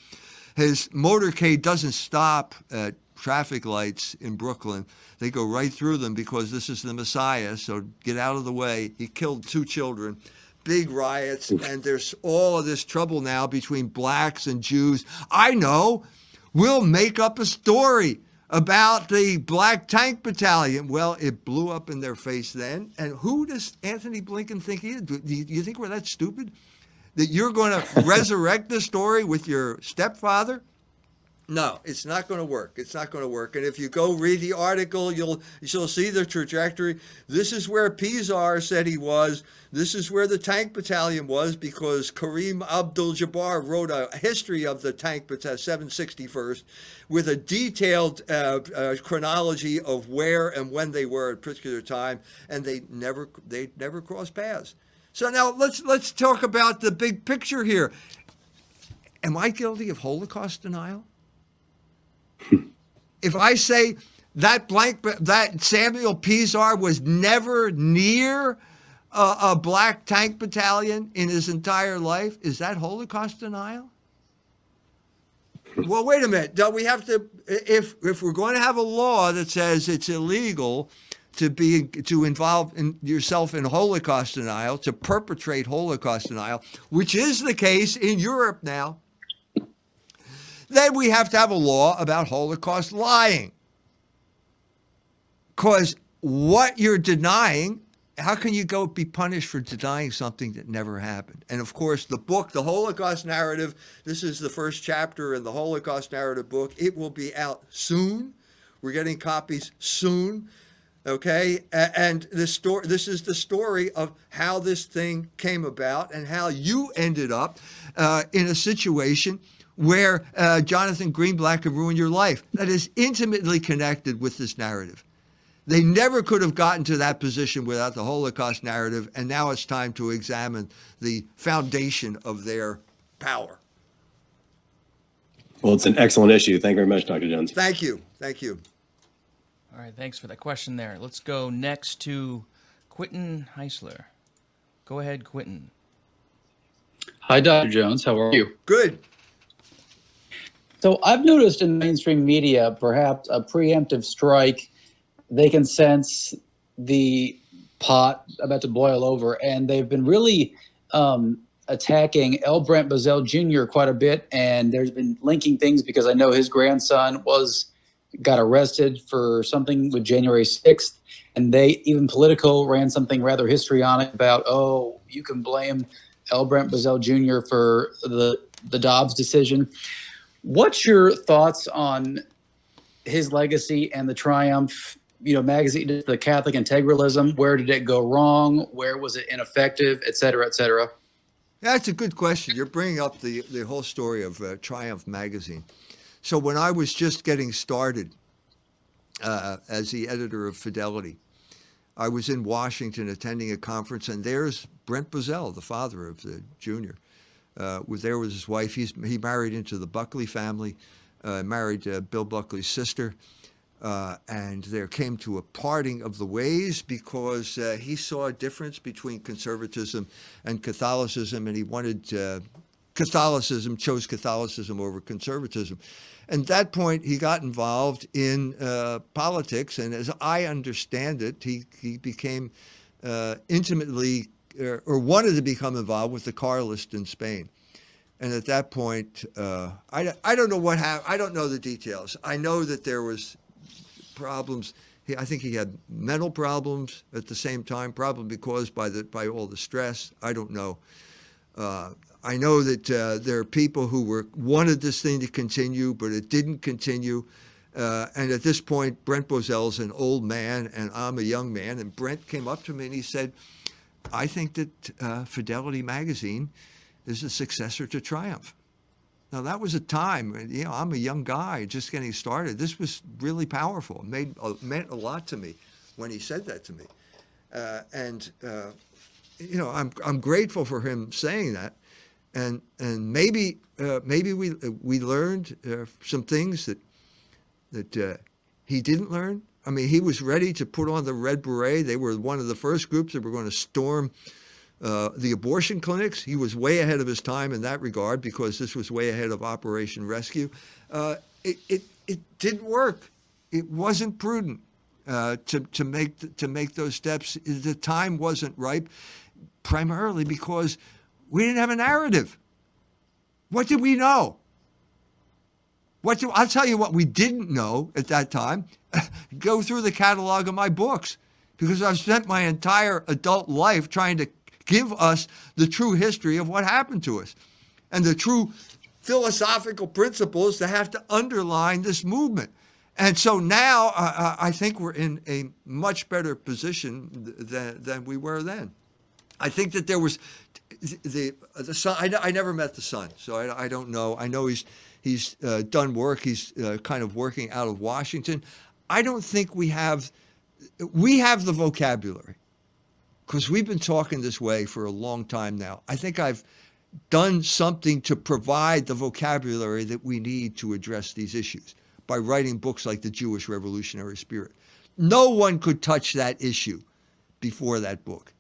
his motorcade doesn't stop at traffic lights in Brooklyn. They go right through them because this is the Messiah, so get out of the way. He killed two children big riots, and there's all of this trouble now between blacks and Jews. I know. We'll make up a story about the Black Tank Battalion. Well, it blew up in their face then. And who does Anthony Blinken think he is? Do you think we're that stupid? That you're going [LAUGHS] to resurrect the story with your stepfather? No, it's not going to work. It's not going to work. And if you go read the article, you'll you'll see the trajectory. This is where Pisar said he was. This is where the tank battalion was because Kareem Abdul-Jabbar wrote a history of the tank battalion, 761st, with a detailed uh, uh, chronology of where and when they were at particular time, and they never they never crossed paths. So now let's let's talk about the big picture here. Am I guilty of Holocaust denial? If I say that blank that Samuel Pisar was never near a, a, black tank battalion in his entire life, is that Holocaust denial? well, wait a minute. Don't we have to if if we're going to have a law that says it's illegal to be to involve in yourself in Holocaust denial, to perpetrate Holocaust denial, which is the case in Europe now then we have to have a law about Holocaust lying. Because what you're denying, how can you go be punished for denying something that never happened? And of course, the book, The Holocaust Narrative, this is the first chapter in the Holocaust Narrative book. It will be out soon. We're getting copies soon. Okay, and this story. This is the story of how this thing came about and how you ended up uh, in a situation where uh, Jonathan Greenblatt could ruin your life. That is intimately connected with this narrative. They never could have gotten to that position without the Holocaust narrative, and now it's time to examine the foundation of their power. Well, it's an excellent issue. Thank you very much, Dr. Jones. Thank you. Thank you. All right, thanks for that question there. Let's go next to Quentin Heisler. Go ahead, Quentin. Hi, Dr. Jones. How are you? Good. So I've noticed in mainstream media, perhaps a preemptive strike, they can sense the pot about to boil over, and they've been really um, attacking L. Brent Bozell Jr. quite a bit, and there's been linking things because I know his grandson was got arrested for something with January 6th, and they even Politico ran something rather histrionic about, oh, you can blame L. Brent Bozell Jr. for the the Dobbs decision. What's your thoughts on his legacy and the triumph? You know, magazine, the Catholic integralism. Where did it go wrong? Where was it ineffective, et cetera, et cetera? That's a good question. You're bringing up the, the whole story of uh, Triumph magazine. So when I was just getting started uh, as the editor of Fidelity, I was in Washington attending a conference, and there's Brent Bozell, the father of the junior uh, was there with his wife. He's, he married into the Buckley family, uh, married uh, Bill Buckley's sister. Uh, and there came to a parting of the ways because uh, he saw a difference between conservatism and Catholicism, and he wanted uh, Catholicism, chose Catholicism over conservatism. And at that point, he got involved in politics, and as I understand it, he, he became intimately or, or wanted to become involved with the Carlist in Spain. and at that point, uh, I, I don't know what happened. I don't know the details. I know that there was problems. He, I think he had mental problems at the same time, probably caused by the by all the stress. I don't know. Uh, I know that uh, there are people who were wanted this thing to continue, but it didn't continue. Uh, and at this point, Brent Bozell's an old man, and I'm a young man. And Brent came up to me and he said, "I think that uh, Fidelity Magazine is a successor to Triumph." Now that was a time, you know, I'm a young guy just getting started. This was really powerful. It made uh, meant a lot to me when he said that to me, uh, and uh, you know, I'm I'm grateful for him saying that, and and maybe uh, maybe we we learned uh, some things that that uh, he didn't learn. I mean, he was ready to put on the red beret. They were one of the first groups that were going to storm uh, the abortion clinics. He was way ahead of his time in that regard because this was way ahead of Operation Rescue. Uh, it, it, it didn't work. It wasn't prudent uh, to, to, make, to make those steps. The time wasn't ripe, primarily because we didn't have a narrative. What did we know? What do, I'll tell you what we didn't know at that time. [LAUGHS] Go through the catalog of my books because I've spent my entire adult life trying to give us the true history of what happened to us and the true philosophical principles that have to underline this movement. And so now uh, I think we're in a much better position than, than we were then. I think that there was the the son. I, I never met the son, so I, I don't know. I know he's he's uh, done work. He's uh, kind of working out of Washington. I don't think we have we have the vocabulary because we've been talking this way for a long time now. I think I've done something to provide the vocabulary that we need to address these issues by writing books like The Jewish Revolutionary Spirit. No one could touch that issue before that book.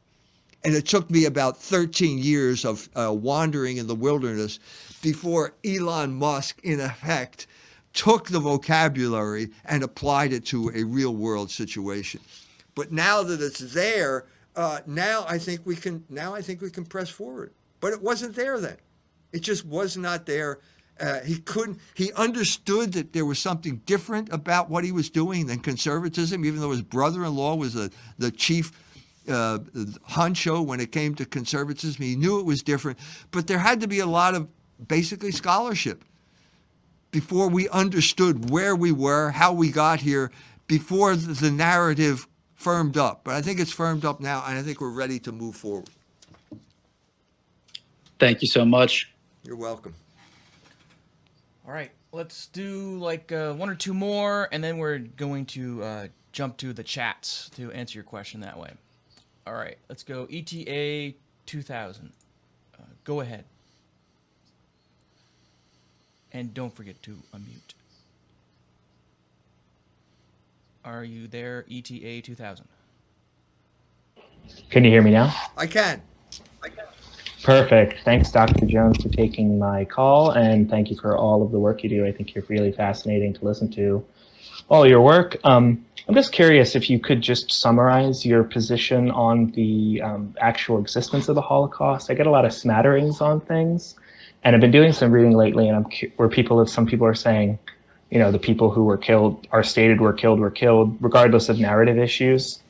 And it took me about 13 years of uh, wandering in the wilderness before Elon Musk, in effect, took the vocabulary and applied it to a real world situation. But now that it's there, uh, now I think we can now I think we can press forward. But it wasn't there then. It just was not there. Uh, he couldn't. He understood that there was something different about what he was doing than conservatism, even though his brother-in-law was the the chief uh, honcho when it came to conservatism. He knew it was different, but there had to be a lot of basically scholarship before we understood where we were, how we got here, before the narrative firmed up. But I think it's firmed up now, and I think we're ready to move forward. Thank you so much. You're welcome. All right, let's do like uh, one or two more, and then we're going to uh, jump to the chats to answer your question that way. All right, let's go ETA 2000. Uh, go ahead. And don't forget to unmute. Are you there, ETA 2000? Can you hear me now? I can. I can. Perfect. Thanks, Dr. Jones, for taking my call, and thank you for all of the work you do. I think you're really fascinating to listen to. All your work. Um, I'm just curious if you could just summarize your position on the um, actual existence of the Holocaust. I get a lot of smatterings on things, and I've been doing some reading lately, and I'm where people, some people are saying, you know, the people who were killed are stated were killed were killed, regardless of narrative issues,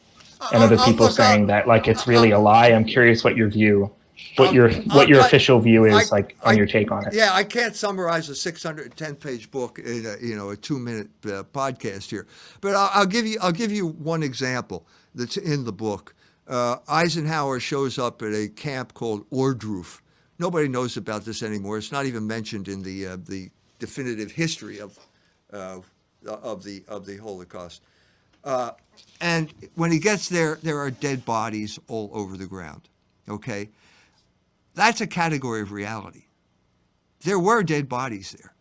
and other people saying that like it's really a lie. I'm curious what your view, what your what your I- official view is I- like on I- your take on it. Yeah, I can't summarize a 610 page book in a, you know a two minute uh, podcast here, but I'll, I'll give you I'll give you one example that's in the book. Uh, Eisenhower shows up at a camp called Ohrdruf. Nobody knows about this anymore. It's not even mentioned in the uh, the definitive history of uh, of the of the Holocaust. Uh, and when he gets there, there are dead bodies all over the ground. Okay, that's a category of reality. There were dead bodies there.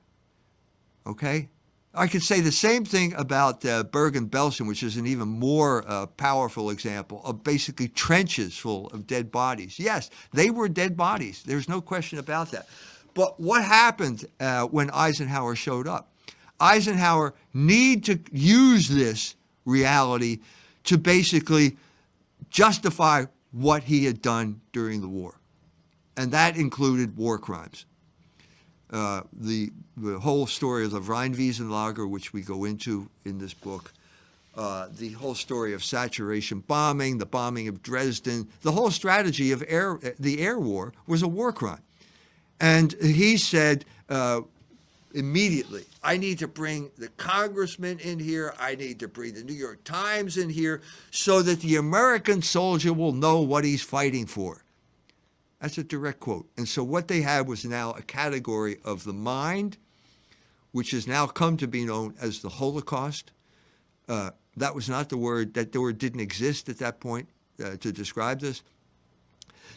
Okay, I could say the same thing about uh, Bergen Belsen, which is an even more uh, powerful example of basically trenches full of dead bodies. Yes, they were dead bodies. There's no question about that. But what happened uh, when Eisenhower showed up? Eisenhower need to use this reality to basically justify what he had done during the war. And that included war crimes. Uh, the, the whole story of the Rheinwiesenlager, which we go into in this book, uh, the whole story of saturation bombing, the bombing of Dresden, the whole strategy of air, the air war was a war crime. And he said uh, immediately, I need to bring the congressman in here. I need to bring the New York Times in here so that the American soldier will know what he's fighting for. That's a direct quote. And so what they had was now a category of the mind, which has now come to be known as the Holocaust. Uh, that was not the word, that the word didn't exist at that point uh, to describe this.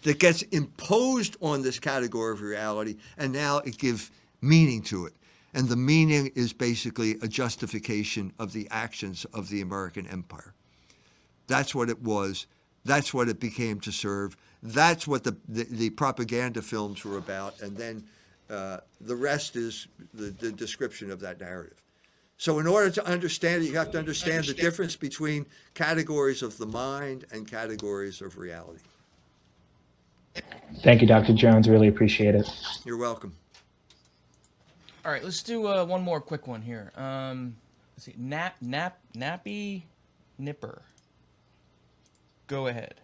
That gets imposed on this category of reality, and now it gives meaning to it. And the meaning is basically a justification of the actions of the American empire. That's what it was. That's what it became to serve. That's what the, the, the propaganda films were about. And then uh, the rest is the, the description of that narrative. So, in order to understand it, you have to understand the difference between categories of the mind and categories of reality. Thank you, Dr. Jones. Really appreciate it. You're welcome. All right, let's do uh, one more quick one here. Um, let's see, nap, nap, nappy, nipper. Go ahead.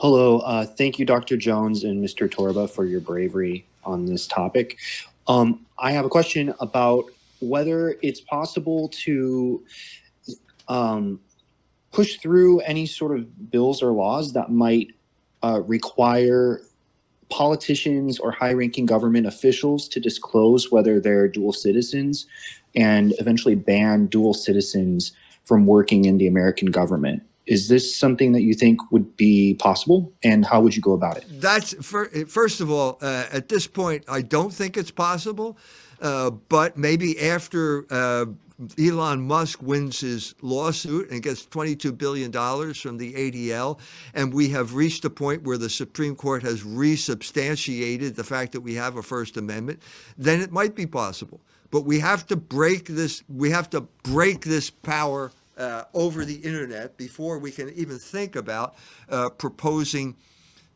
Hello, uh, thank you, Dr. Jones and Mr. Torba, for your bravery on this topic. Um, I have a question about whether it's possible to um, push through any sort of bills or laws that might uh, require politicians or high ranking government officials to disclose whether they're dual citizens and eventually ban dual citizens from working in the American government. Is this something that you think would be possible, and how would you go about it? That's first of all, uh, at this point, I don't think it's possible. Uh, but maybe after uh, Elon Musk wins his lawsuit and gets $22 billion from the ADL, and we have reached a point where the Supreme Court has resubstantiated the fact that we have a First Amendment, then it might be possible. But we have to break this. We have to break this power uh, over the internet before we can even think about uh, proposing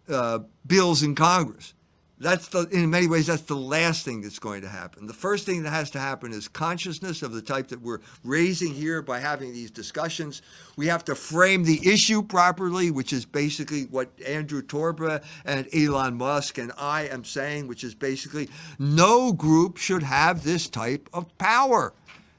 uh, bills in Congress. That's the, in many ways, that's the last thing that's going to happen. The first thing that has to happen is consciousness of the type that we're raising here by having these discussions. We have to frame the issue properly, which is basically what Andrew Torba and Elon Musk and I am saying, which is basically no group should have this type of power.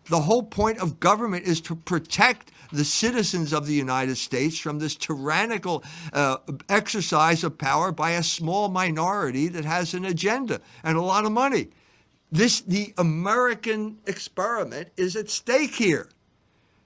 The whole point of government is to protect the citizens of the United States from this tyrannical uh, exercise of power by a small minority that has an agenda and a lot of money. This, the American experiment is at stake here.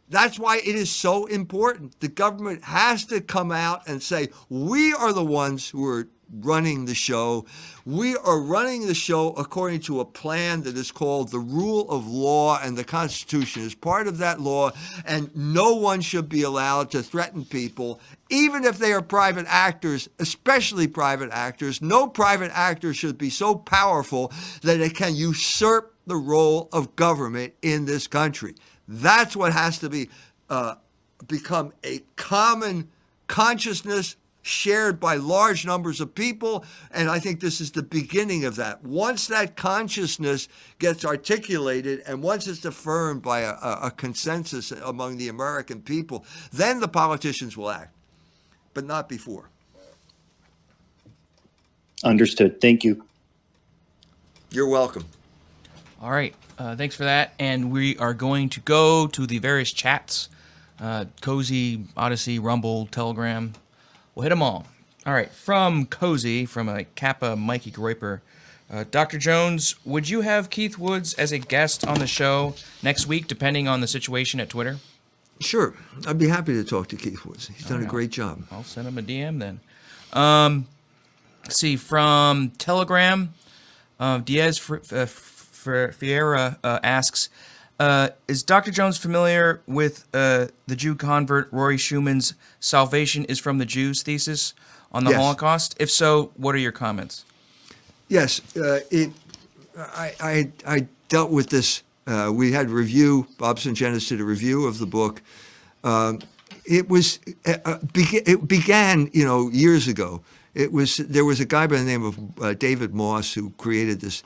That's why it is so important. The government has to come out and say, we are the ones who are running the show. We are running the show according to a plan that is called the rule of law, and the Constitution is part of that law. And no one should be allowed to threaten people, even if they are private actors, especially private actors. No private actor should be so powerful that it can usurp the role of government in this country. That's what has to be uh, become a common consciousness shared by large numbers of people. And I think this is the beginning of that. Once that consciousness gets articulated and once it's affirmed by a, a, consensus among the American people, then the politicians will act, but not before. Understood. Thank you. You're welcome. All right. Uh, thanks for that. And we are going to go to the various chats uh, Cozy, Odysee, Rumble, Telegram, We'll hit them all. All right, from Cozy, from a Kappa Mikey Groiper. Uh, Dr. Jones, would you have Keith Woods as a guest on the show next week, depending on the situation at Twitter? Sure. I'd be happy to talk to Keith Woods. He's done right, a great job. I'll send him a DM then. Um, see, from Telegram, uh, Diaz Fiera uh, asks uh, is Dr. Jones familiar with uh, the Jew convert Rory Schoeman's "Salvation is from the Jews" thesis on the yes. Holocaust? If so, what are your comments? Yes, uh, it. I, I, I dealt with this. Uh, we had review. Bob Sungenis did a review of the book. Um, it was uh, it began, you know, years ago It was there was a guy by the name of uh, David Moss who created this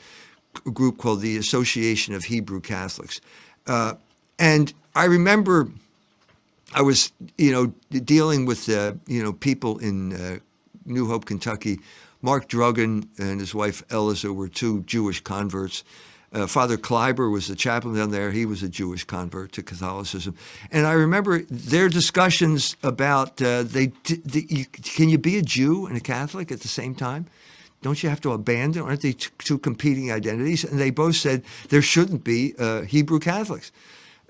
group called the Association of Hebrew Catholics, uh, and I remember I was you know dealing with uh, you know people in uh, New Hope, Kentucky. Mark Drugan and his wife Eliza were two Jewish converts. Uh, Father Kleiber was the chaplain down there. He was a Jewish convert to Catholicism, and I remember their discussions about uh, they, the, you, can you be a Jew and a Catholic at the same time? Don't you have to abandon? Aren't they t- two competing identities? And they both said there shouldn't be uh, Hebrew Catholics.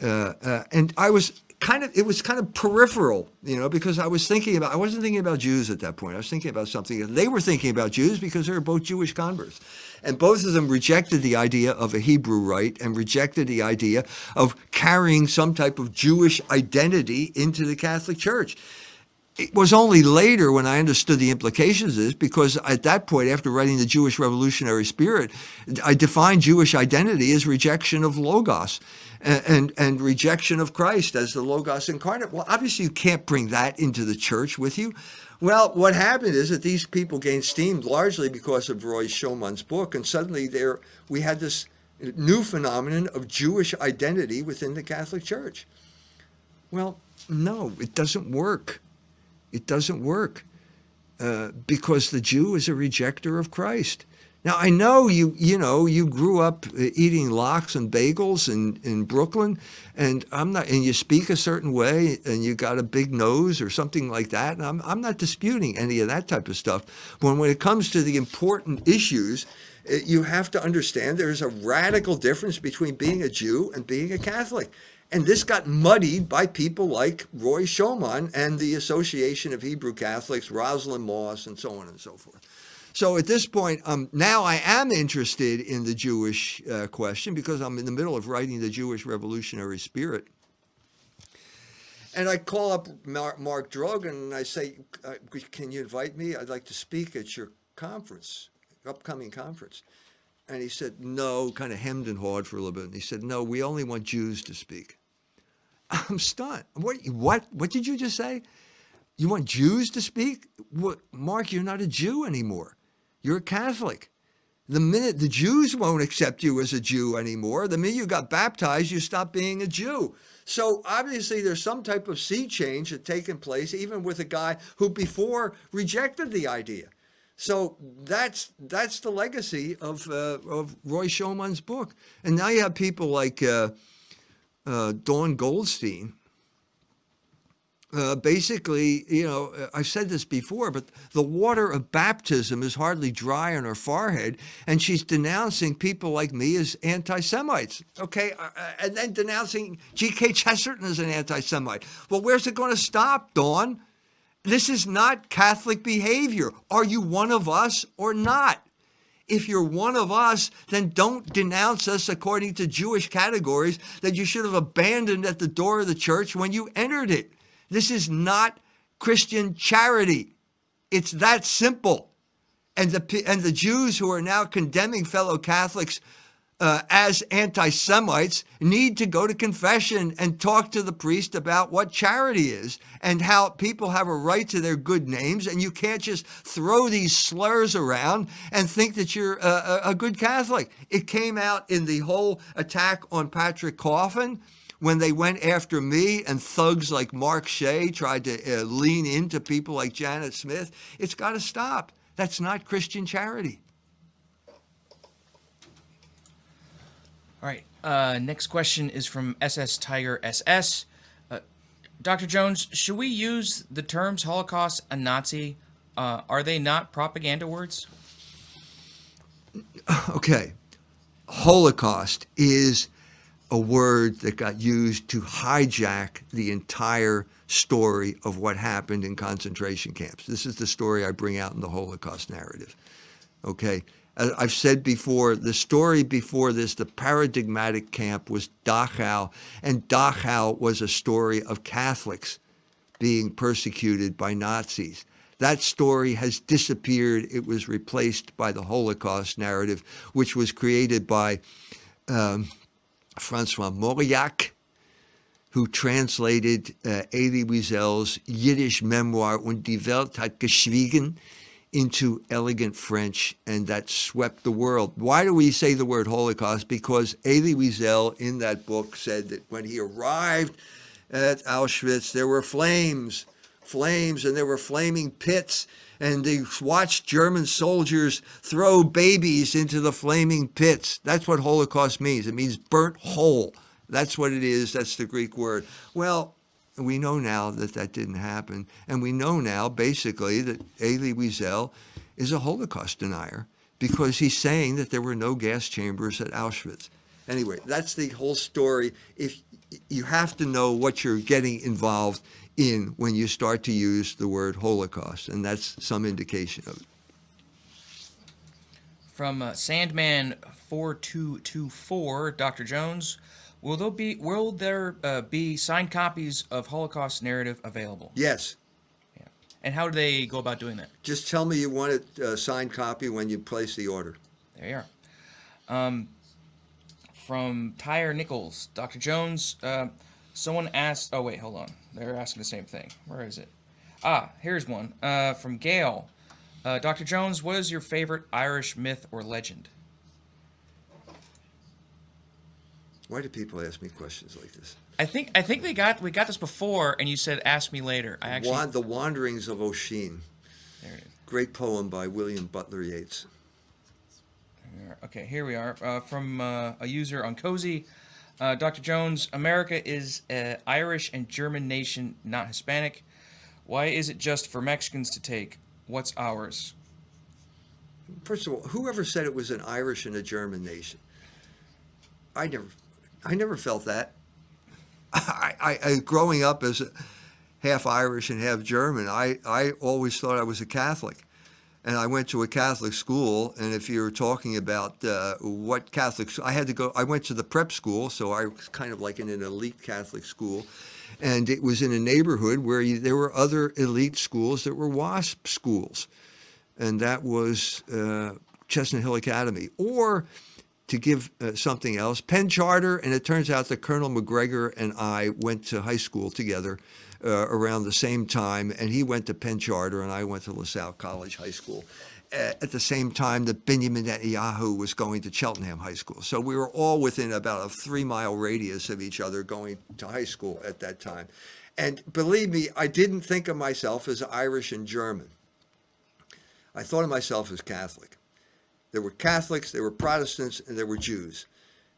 Uh, uh, and I was kind of it was kind of peripheral, you know, because I was thinking about I wasn't thinking about Jews at that point. I was thinking about something they were thinking about Jews because they were both Jewish converts. And both of them rejected the idea of a Hebrew rite and rejected the idea of carrying some type of Jewish identity into the Catholic Church. It was only later when I understood the implications of this, because at that point, after writing The Jewish Revolutionary Spirit, I defined Jewish identity as rejection of Logos and, and, and rejection of Christ as the Logos incarnate. Well, obviously, you can't bring that into the church with you. Well, what happened is that these people gained steam largely because of Roy Schoeman's book, and suddenly there we had this new phenomenon of Jewish identity within the Catholic Church. Well, no, it doesn't work. It doesn't work uh, because the Jew is a rejecter of Christ. Now I know you you know you grew up uh, eating lox and bagels in, in Brooklyn, and I'm not and you speak a certain way and you got a big nose or something like that. And I'm I'm not disputing any of that type of stuff. But when it comes to the important issues, uh, you have to understand there's a radical difference between being a Jew and being a Catholic. And this got muddied by people like Roy Schoeman and the Association of Hebrew Catholics, Rosalind Moss, and so on and so forth. So at this point, um, now I am interested in the Jewish uh, question because I'm in the middle of writing the Jewish Revolutionary Spirit. And I call up Mark, Mark Drugan and I say, uh, Can you invite me? I'd like to speak at your conference, upcoming conference. And he said, No, kind of hemmed and hawed for a little bit. And he said, No, we only want Jews to speak. I'm stunned. What, what, what did you just say? You want Jews to speak? What, Mark, you're not a Jew anymore. You're a Catholic. The minute the Jews won't accept you as a Jew anymore, the minute you got baptized, you stop being a Jew. So obviously, there's some type of sea change that taken place, even with a guy who before rejected the idea. So that's that's the legacy of uh, of Roy Schoeman's book. And now you have people like uh, uh, Dawn Goldstein, uh, basically, you know, I've said this before, but the water of baptism is hardly dry on her forehead, and she's denouncing people like me as anti Semites, okay? Uh, uh and then denouncing G.K. Chesterton as an anti Semite. Well, where's it going to stop, Dawn? This is not Catholic behavior. Are you one of us or not? If you're one of us, then don't denounce us according to Jewish categories that you should have abandoned at the door of the church when you entered it. This is not Christian charity. It's that simple. And the, and the Jews who are now condemning fellow Catholics uh, as anti Semites need to go to confession and talk to the priest about what charity is and how people have a right to their good names. And you can't just throw these slurs around and think that you're a, a good Catholic. It came out in the whole attack on Patrick Coffin when they went after me and thugs like Mark Shea tried to uh, lean into people like Janet Smith, it's got to stop. That's not Christian charity. All right. Uh, next question is from SS Tiger SS. Uh, Dr. Jones, should we use the terms Holocaust and Nazi? Uh, are they not propaganda words? [LAUGHS] Okay. Holocaust is a word that got used to hijack the entire story of what happened in concentration camps. This is the story I bring out in the Holocaust narrative. Okay. I've said before, the story before this, the paradigmatic camp was Dachau, and Dachau was a story of Catholics being persecuted by Nazis. That story has disappeared. It was replaced by the Holocaust narrative, which was created by um, Francois Mauriac, who translated uh, Elie Wiesel's Yiddish memoir Und die Welt hat geschwiegen into elegant French, and that swept the world. Why do we say the word Holocaust? Because Elie Wiesel in that book said that when he arrived at Auschwitz, there were flames, flames, and there were flaming pits, and they watched German soldiers throw babies into the flaming pits. That's what Holocaust means. It means burnt whole. That's what it is. That's the Greek word. Well, we know now that that didn't happen. And we know now, basically, that Elie Wiesel is a Holocaust denier because he's saying that there were no gas chambers at Auschwitz. Anyway, that's the whole story. If you have to know what you're getting involved in when you start to use the word Holocaust, and that's some indication of it. From uh, Sandman four two two four, Dr. Jones, will there be will there uh, be signed copies of Holocaust narrative available? Yes. Yeah. And how do they go about doing that? Just tell me you want a uh, signed copy when you place the order. There you are. Um, from Tyre Nichols, Dr. Jones, uh, someone asked. Oh wait, hold on. They're asking the same thing. Where is it? Ah, here's one uh, from Gail. Uh, Dr. Jones, what is your favorite Irish myth or legend? Why do people ask me questions like this? I think I think they got we got this before, and you said ask me later. I actually the Wanderings of Oisin. There it is. Great poem by William Butler Yeats. Okay, here we are. Uh, from uh, a user on Cozy. Uh, Dr. Jones, America is an Irish and German nation, not Hispanic. Why is it just for Mexicans to take? What's ours? First of all, whoever said it was an Irish and a German nation? I never, I never felt that. [LAUGHS] I, I, I growing up as half Irish and half German, I, I always thought I was a Catholic. And I went to a Catholic school, and if you're talking about uh, what Catholic, I had to go. I went to the prep school, so I was kind of like in an elite Catholic school, and it was in a neighborhood where you, there were other elite schools that were WASP schools, and that was uh, Chestnut Hill Academy, or to give uh, something else, Penn Charter, and it turns out that Colonel Macgregor and I went to high school together uh, around the same time, and he went to Penn Charter, and I went to LaSalle College High School. uh, At the same time that Benjamin Netanyahu was going to Cheltenham High School. So we were all within about a three mile radius of each other going to high school at that time. And believe me, I didn't think of myself as Irish and German. I thought of myself as Catholic. There were Catholics, there were Protestants, and there were Jews.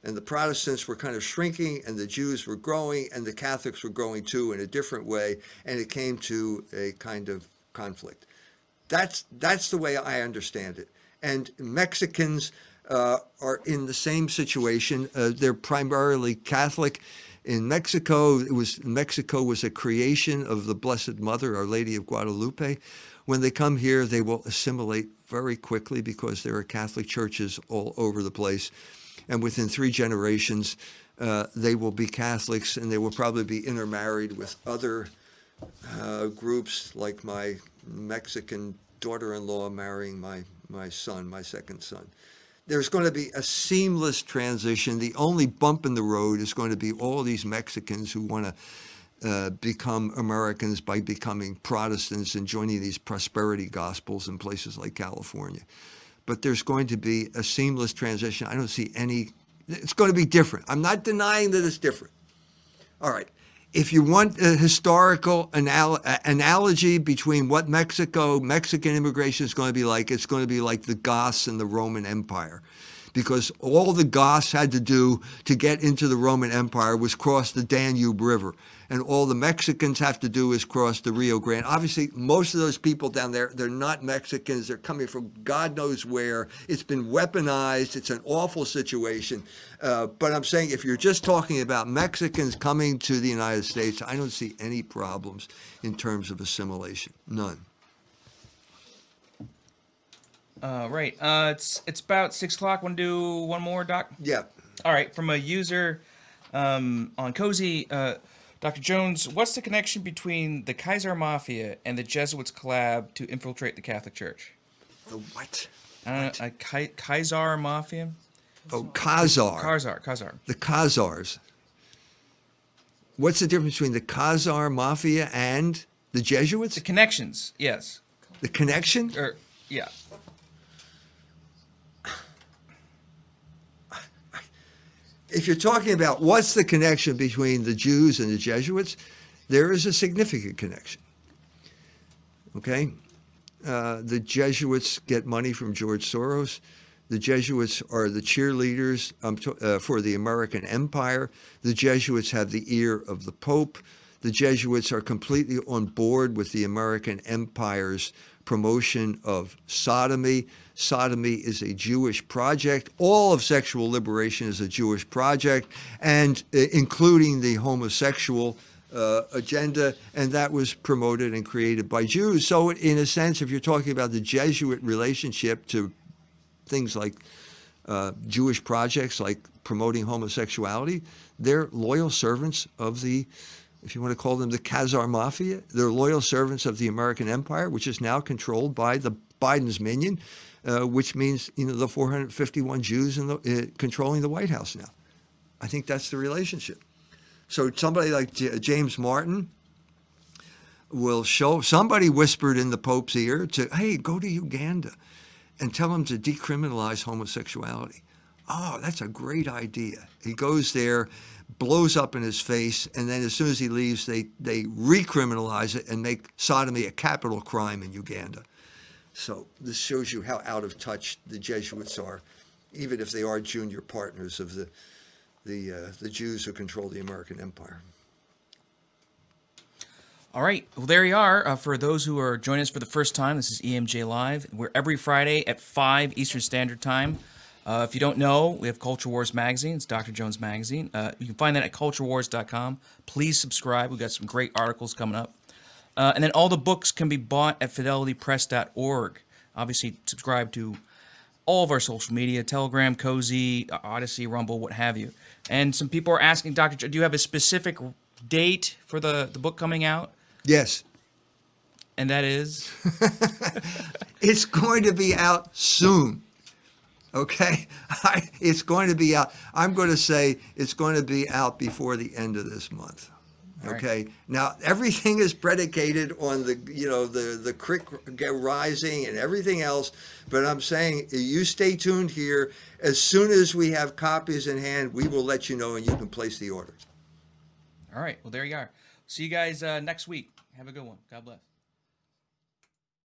And the Protestants were kind of shrinking, and the Jews were growing, and the Catholics were growing too in a different way, and it came to a kind of conflict. That's that's the way I understand it. And Mexicans uh, are in the same situation. Uh, they're primarily Catholic. In Mexico, it was Mexico was a creation of the Blessed Mother, Our Lady of Guadalupe. When they come here, they will assimilate very quickly because there are Catholic churches all over the place, and within three generations, uh, they will be Catholics, and they will probably be intermarried with other uh, groups like my Mexican daughter-in-law marrying my my son, my second son. There's going to be a seamless transition. The only bump in the road is going to be all these Mexicans who want to uh, become Americans by becoming Protestants and joining these prosperity gospels in places like California. But there's going to be a seamless transition. I don't see any. It's going to be different. I'm not denying that it's different. All right. If you want a historical anal- analogy between what Mexico, Mexican immigration is going to be like, it's going to be like the Goths and the Roman Empire. Because all the Goths had to do to get into the Roman Empire was cross the Danube River. And all the Mexicans have to do is cross the Rio Grande. Obviously, most of those people down there, they're not Mexicans. They're coming from God knows where. It's been weaponized. It's an awful situation. Uh, but I'm saying if you're just talking about Mexicans coming to the United States, I don't see any problems in terms of assimilation. None. Uh, right. Uh, it's it's about six o'clock. Want to do one more, Doc? Yeah. All right. From a user um, on Cozy, uh, Dr. Jones, what's the connection between the Kaiser Mafia and the Jesuits collab to infiltrate the Catholic Church? The what? I don't know. A Kai- Kaiser Mafia. Oh, Khazar. Khazar. Khazar. The Khazars. What's the difference between the Khazar Mafia and the Jesuits? The connections. Yes. The connection? Or Yeah. If you're talking about what's the connection between the Jews and the Jesuits, there is a significant connection. Okay? Uh, the Jesuits get money from George Soros. The Jesuits are the cheerleaders um, to, uh, for the American empire. The Jesuits have the ear of the Pope. The Jesuits are completely on board with the American empire's promotion of sodomy. Sodomy is a Jewish project. All of sexual liberation is a Jewish project, and uh, including the homosexual uh, agenda, and that was promoted and created by Jews. So, in a sense, if you're talking about the Jesuit relationship to things like uh, Jewish projects like promoting homosexuality, they're loyal servants of the, if you want to call them the Khazar Mafia, they're loyal servants of the American Empire, which is now controlled by the Biden's minion, uh, which means you know the 451 Jews in the, uh, controlling the White House now. I think that's the relationship. So somebody like J- James Martin will show somebody whispered in the Pope's ear to, hey, go to Uganda and tell him to decriminalize homosexuality. Oh, that's a great idea. He goes there, blows up in his face, and then as soon as he leaves, they, they recriminalize it and make sodomy a capital crime in Uganda. So this shows you how out of touch the Jesuits are, even if they are junior partners of the the uh, the Jews who control the American empire. All right. Well, there you are. Uh, for those who are joining us for the first time, this is EMJ Live. We're every Friday at 5 Eastern Standard Time. Uh, if you don't know, we have Culture Wars Magazine. It's Dr. Jones Magazine. Uh, you can find that at culturewars.com. Please subscribe. We've got some great articles coming up. Uh, and then all the books can be bought at fidelitypress.org. Obviously, subscribe to all of our social media Telegram, Cozy, Odysee, Rumble, what have you. And some people are asking, Dr. do you have a specific date for the, the book coming out? Yes. And that is? [LAUGHS] it's going to be out soon. Okay? [LAUGHS] I, it's going to be out. I'm going to say it's going to be out before the end of this month. Okay. Right. Now everything is predicated on the you know the the creek rising and everything else, but I'm saying you stay tuned here. As soon as we have copies in hand, we will let you know and you can place the order. All right. Well, there you are. See you guys uh, next week. Have a good one. God bless.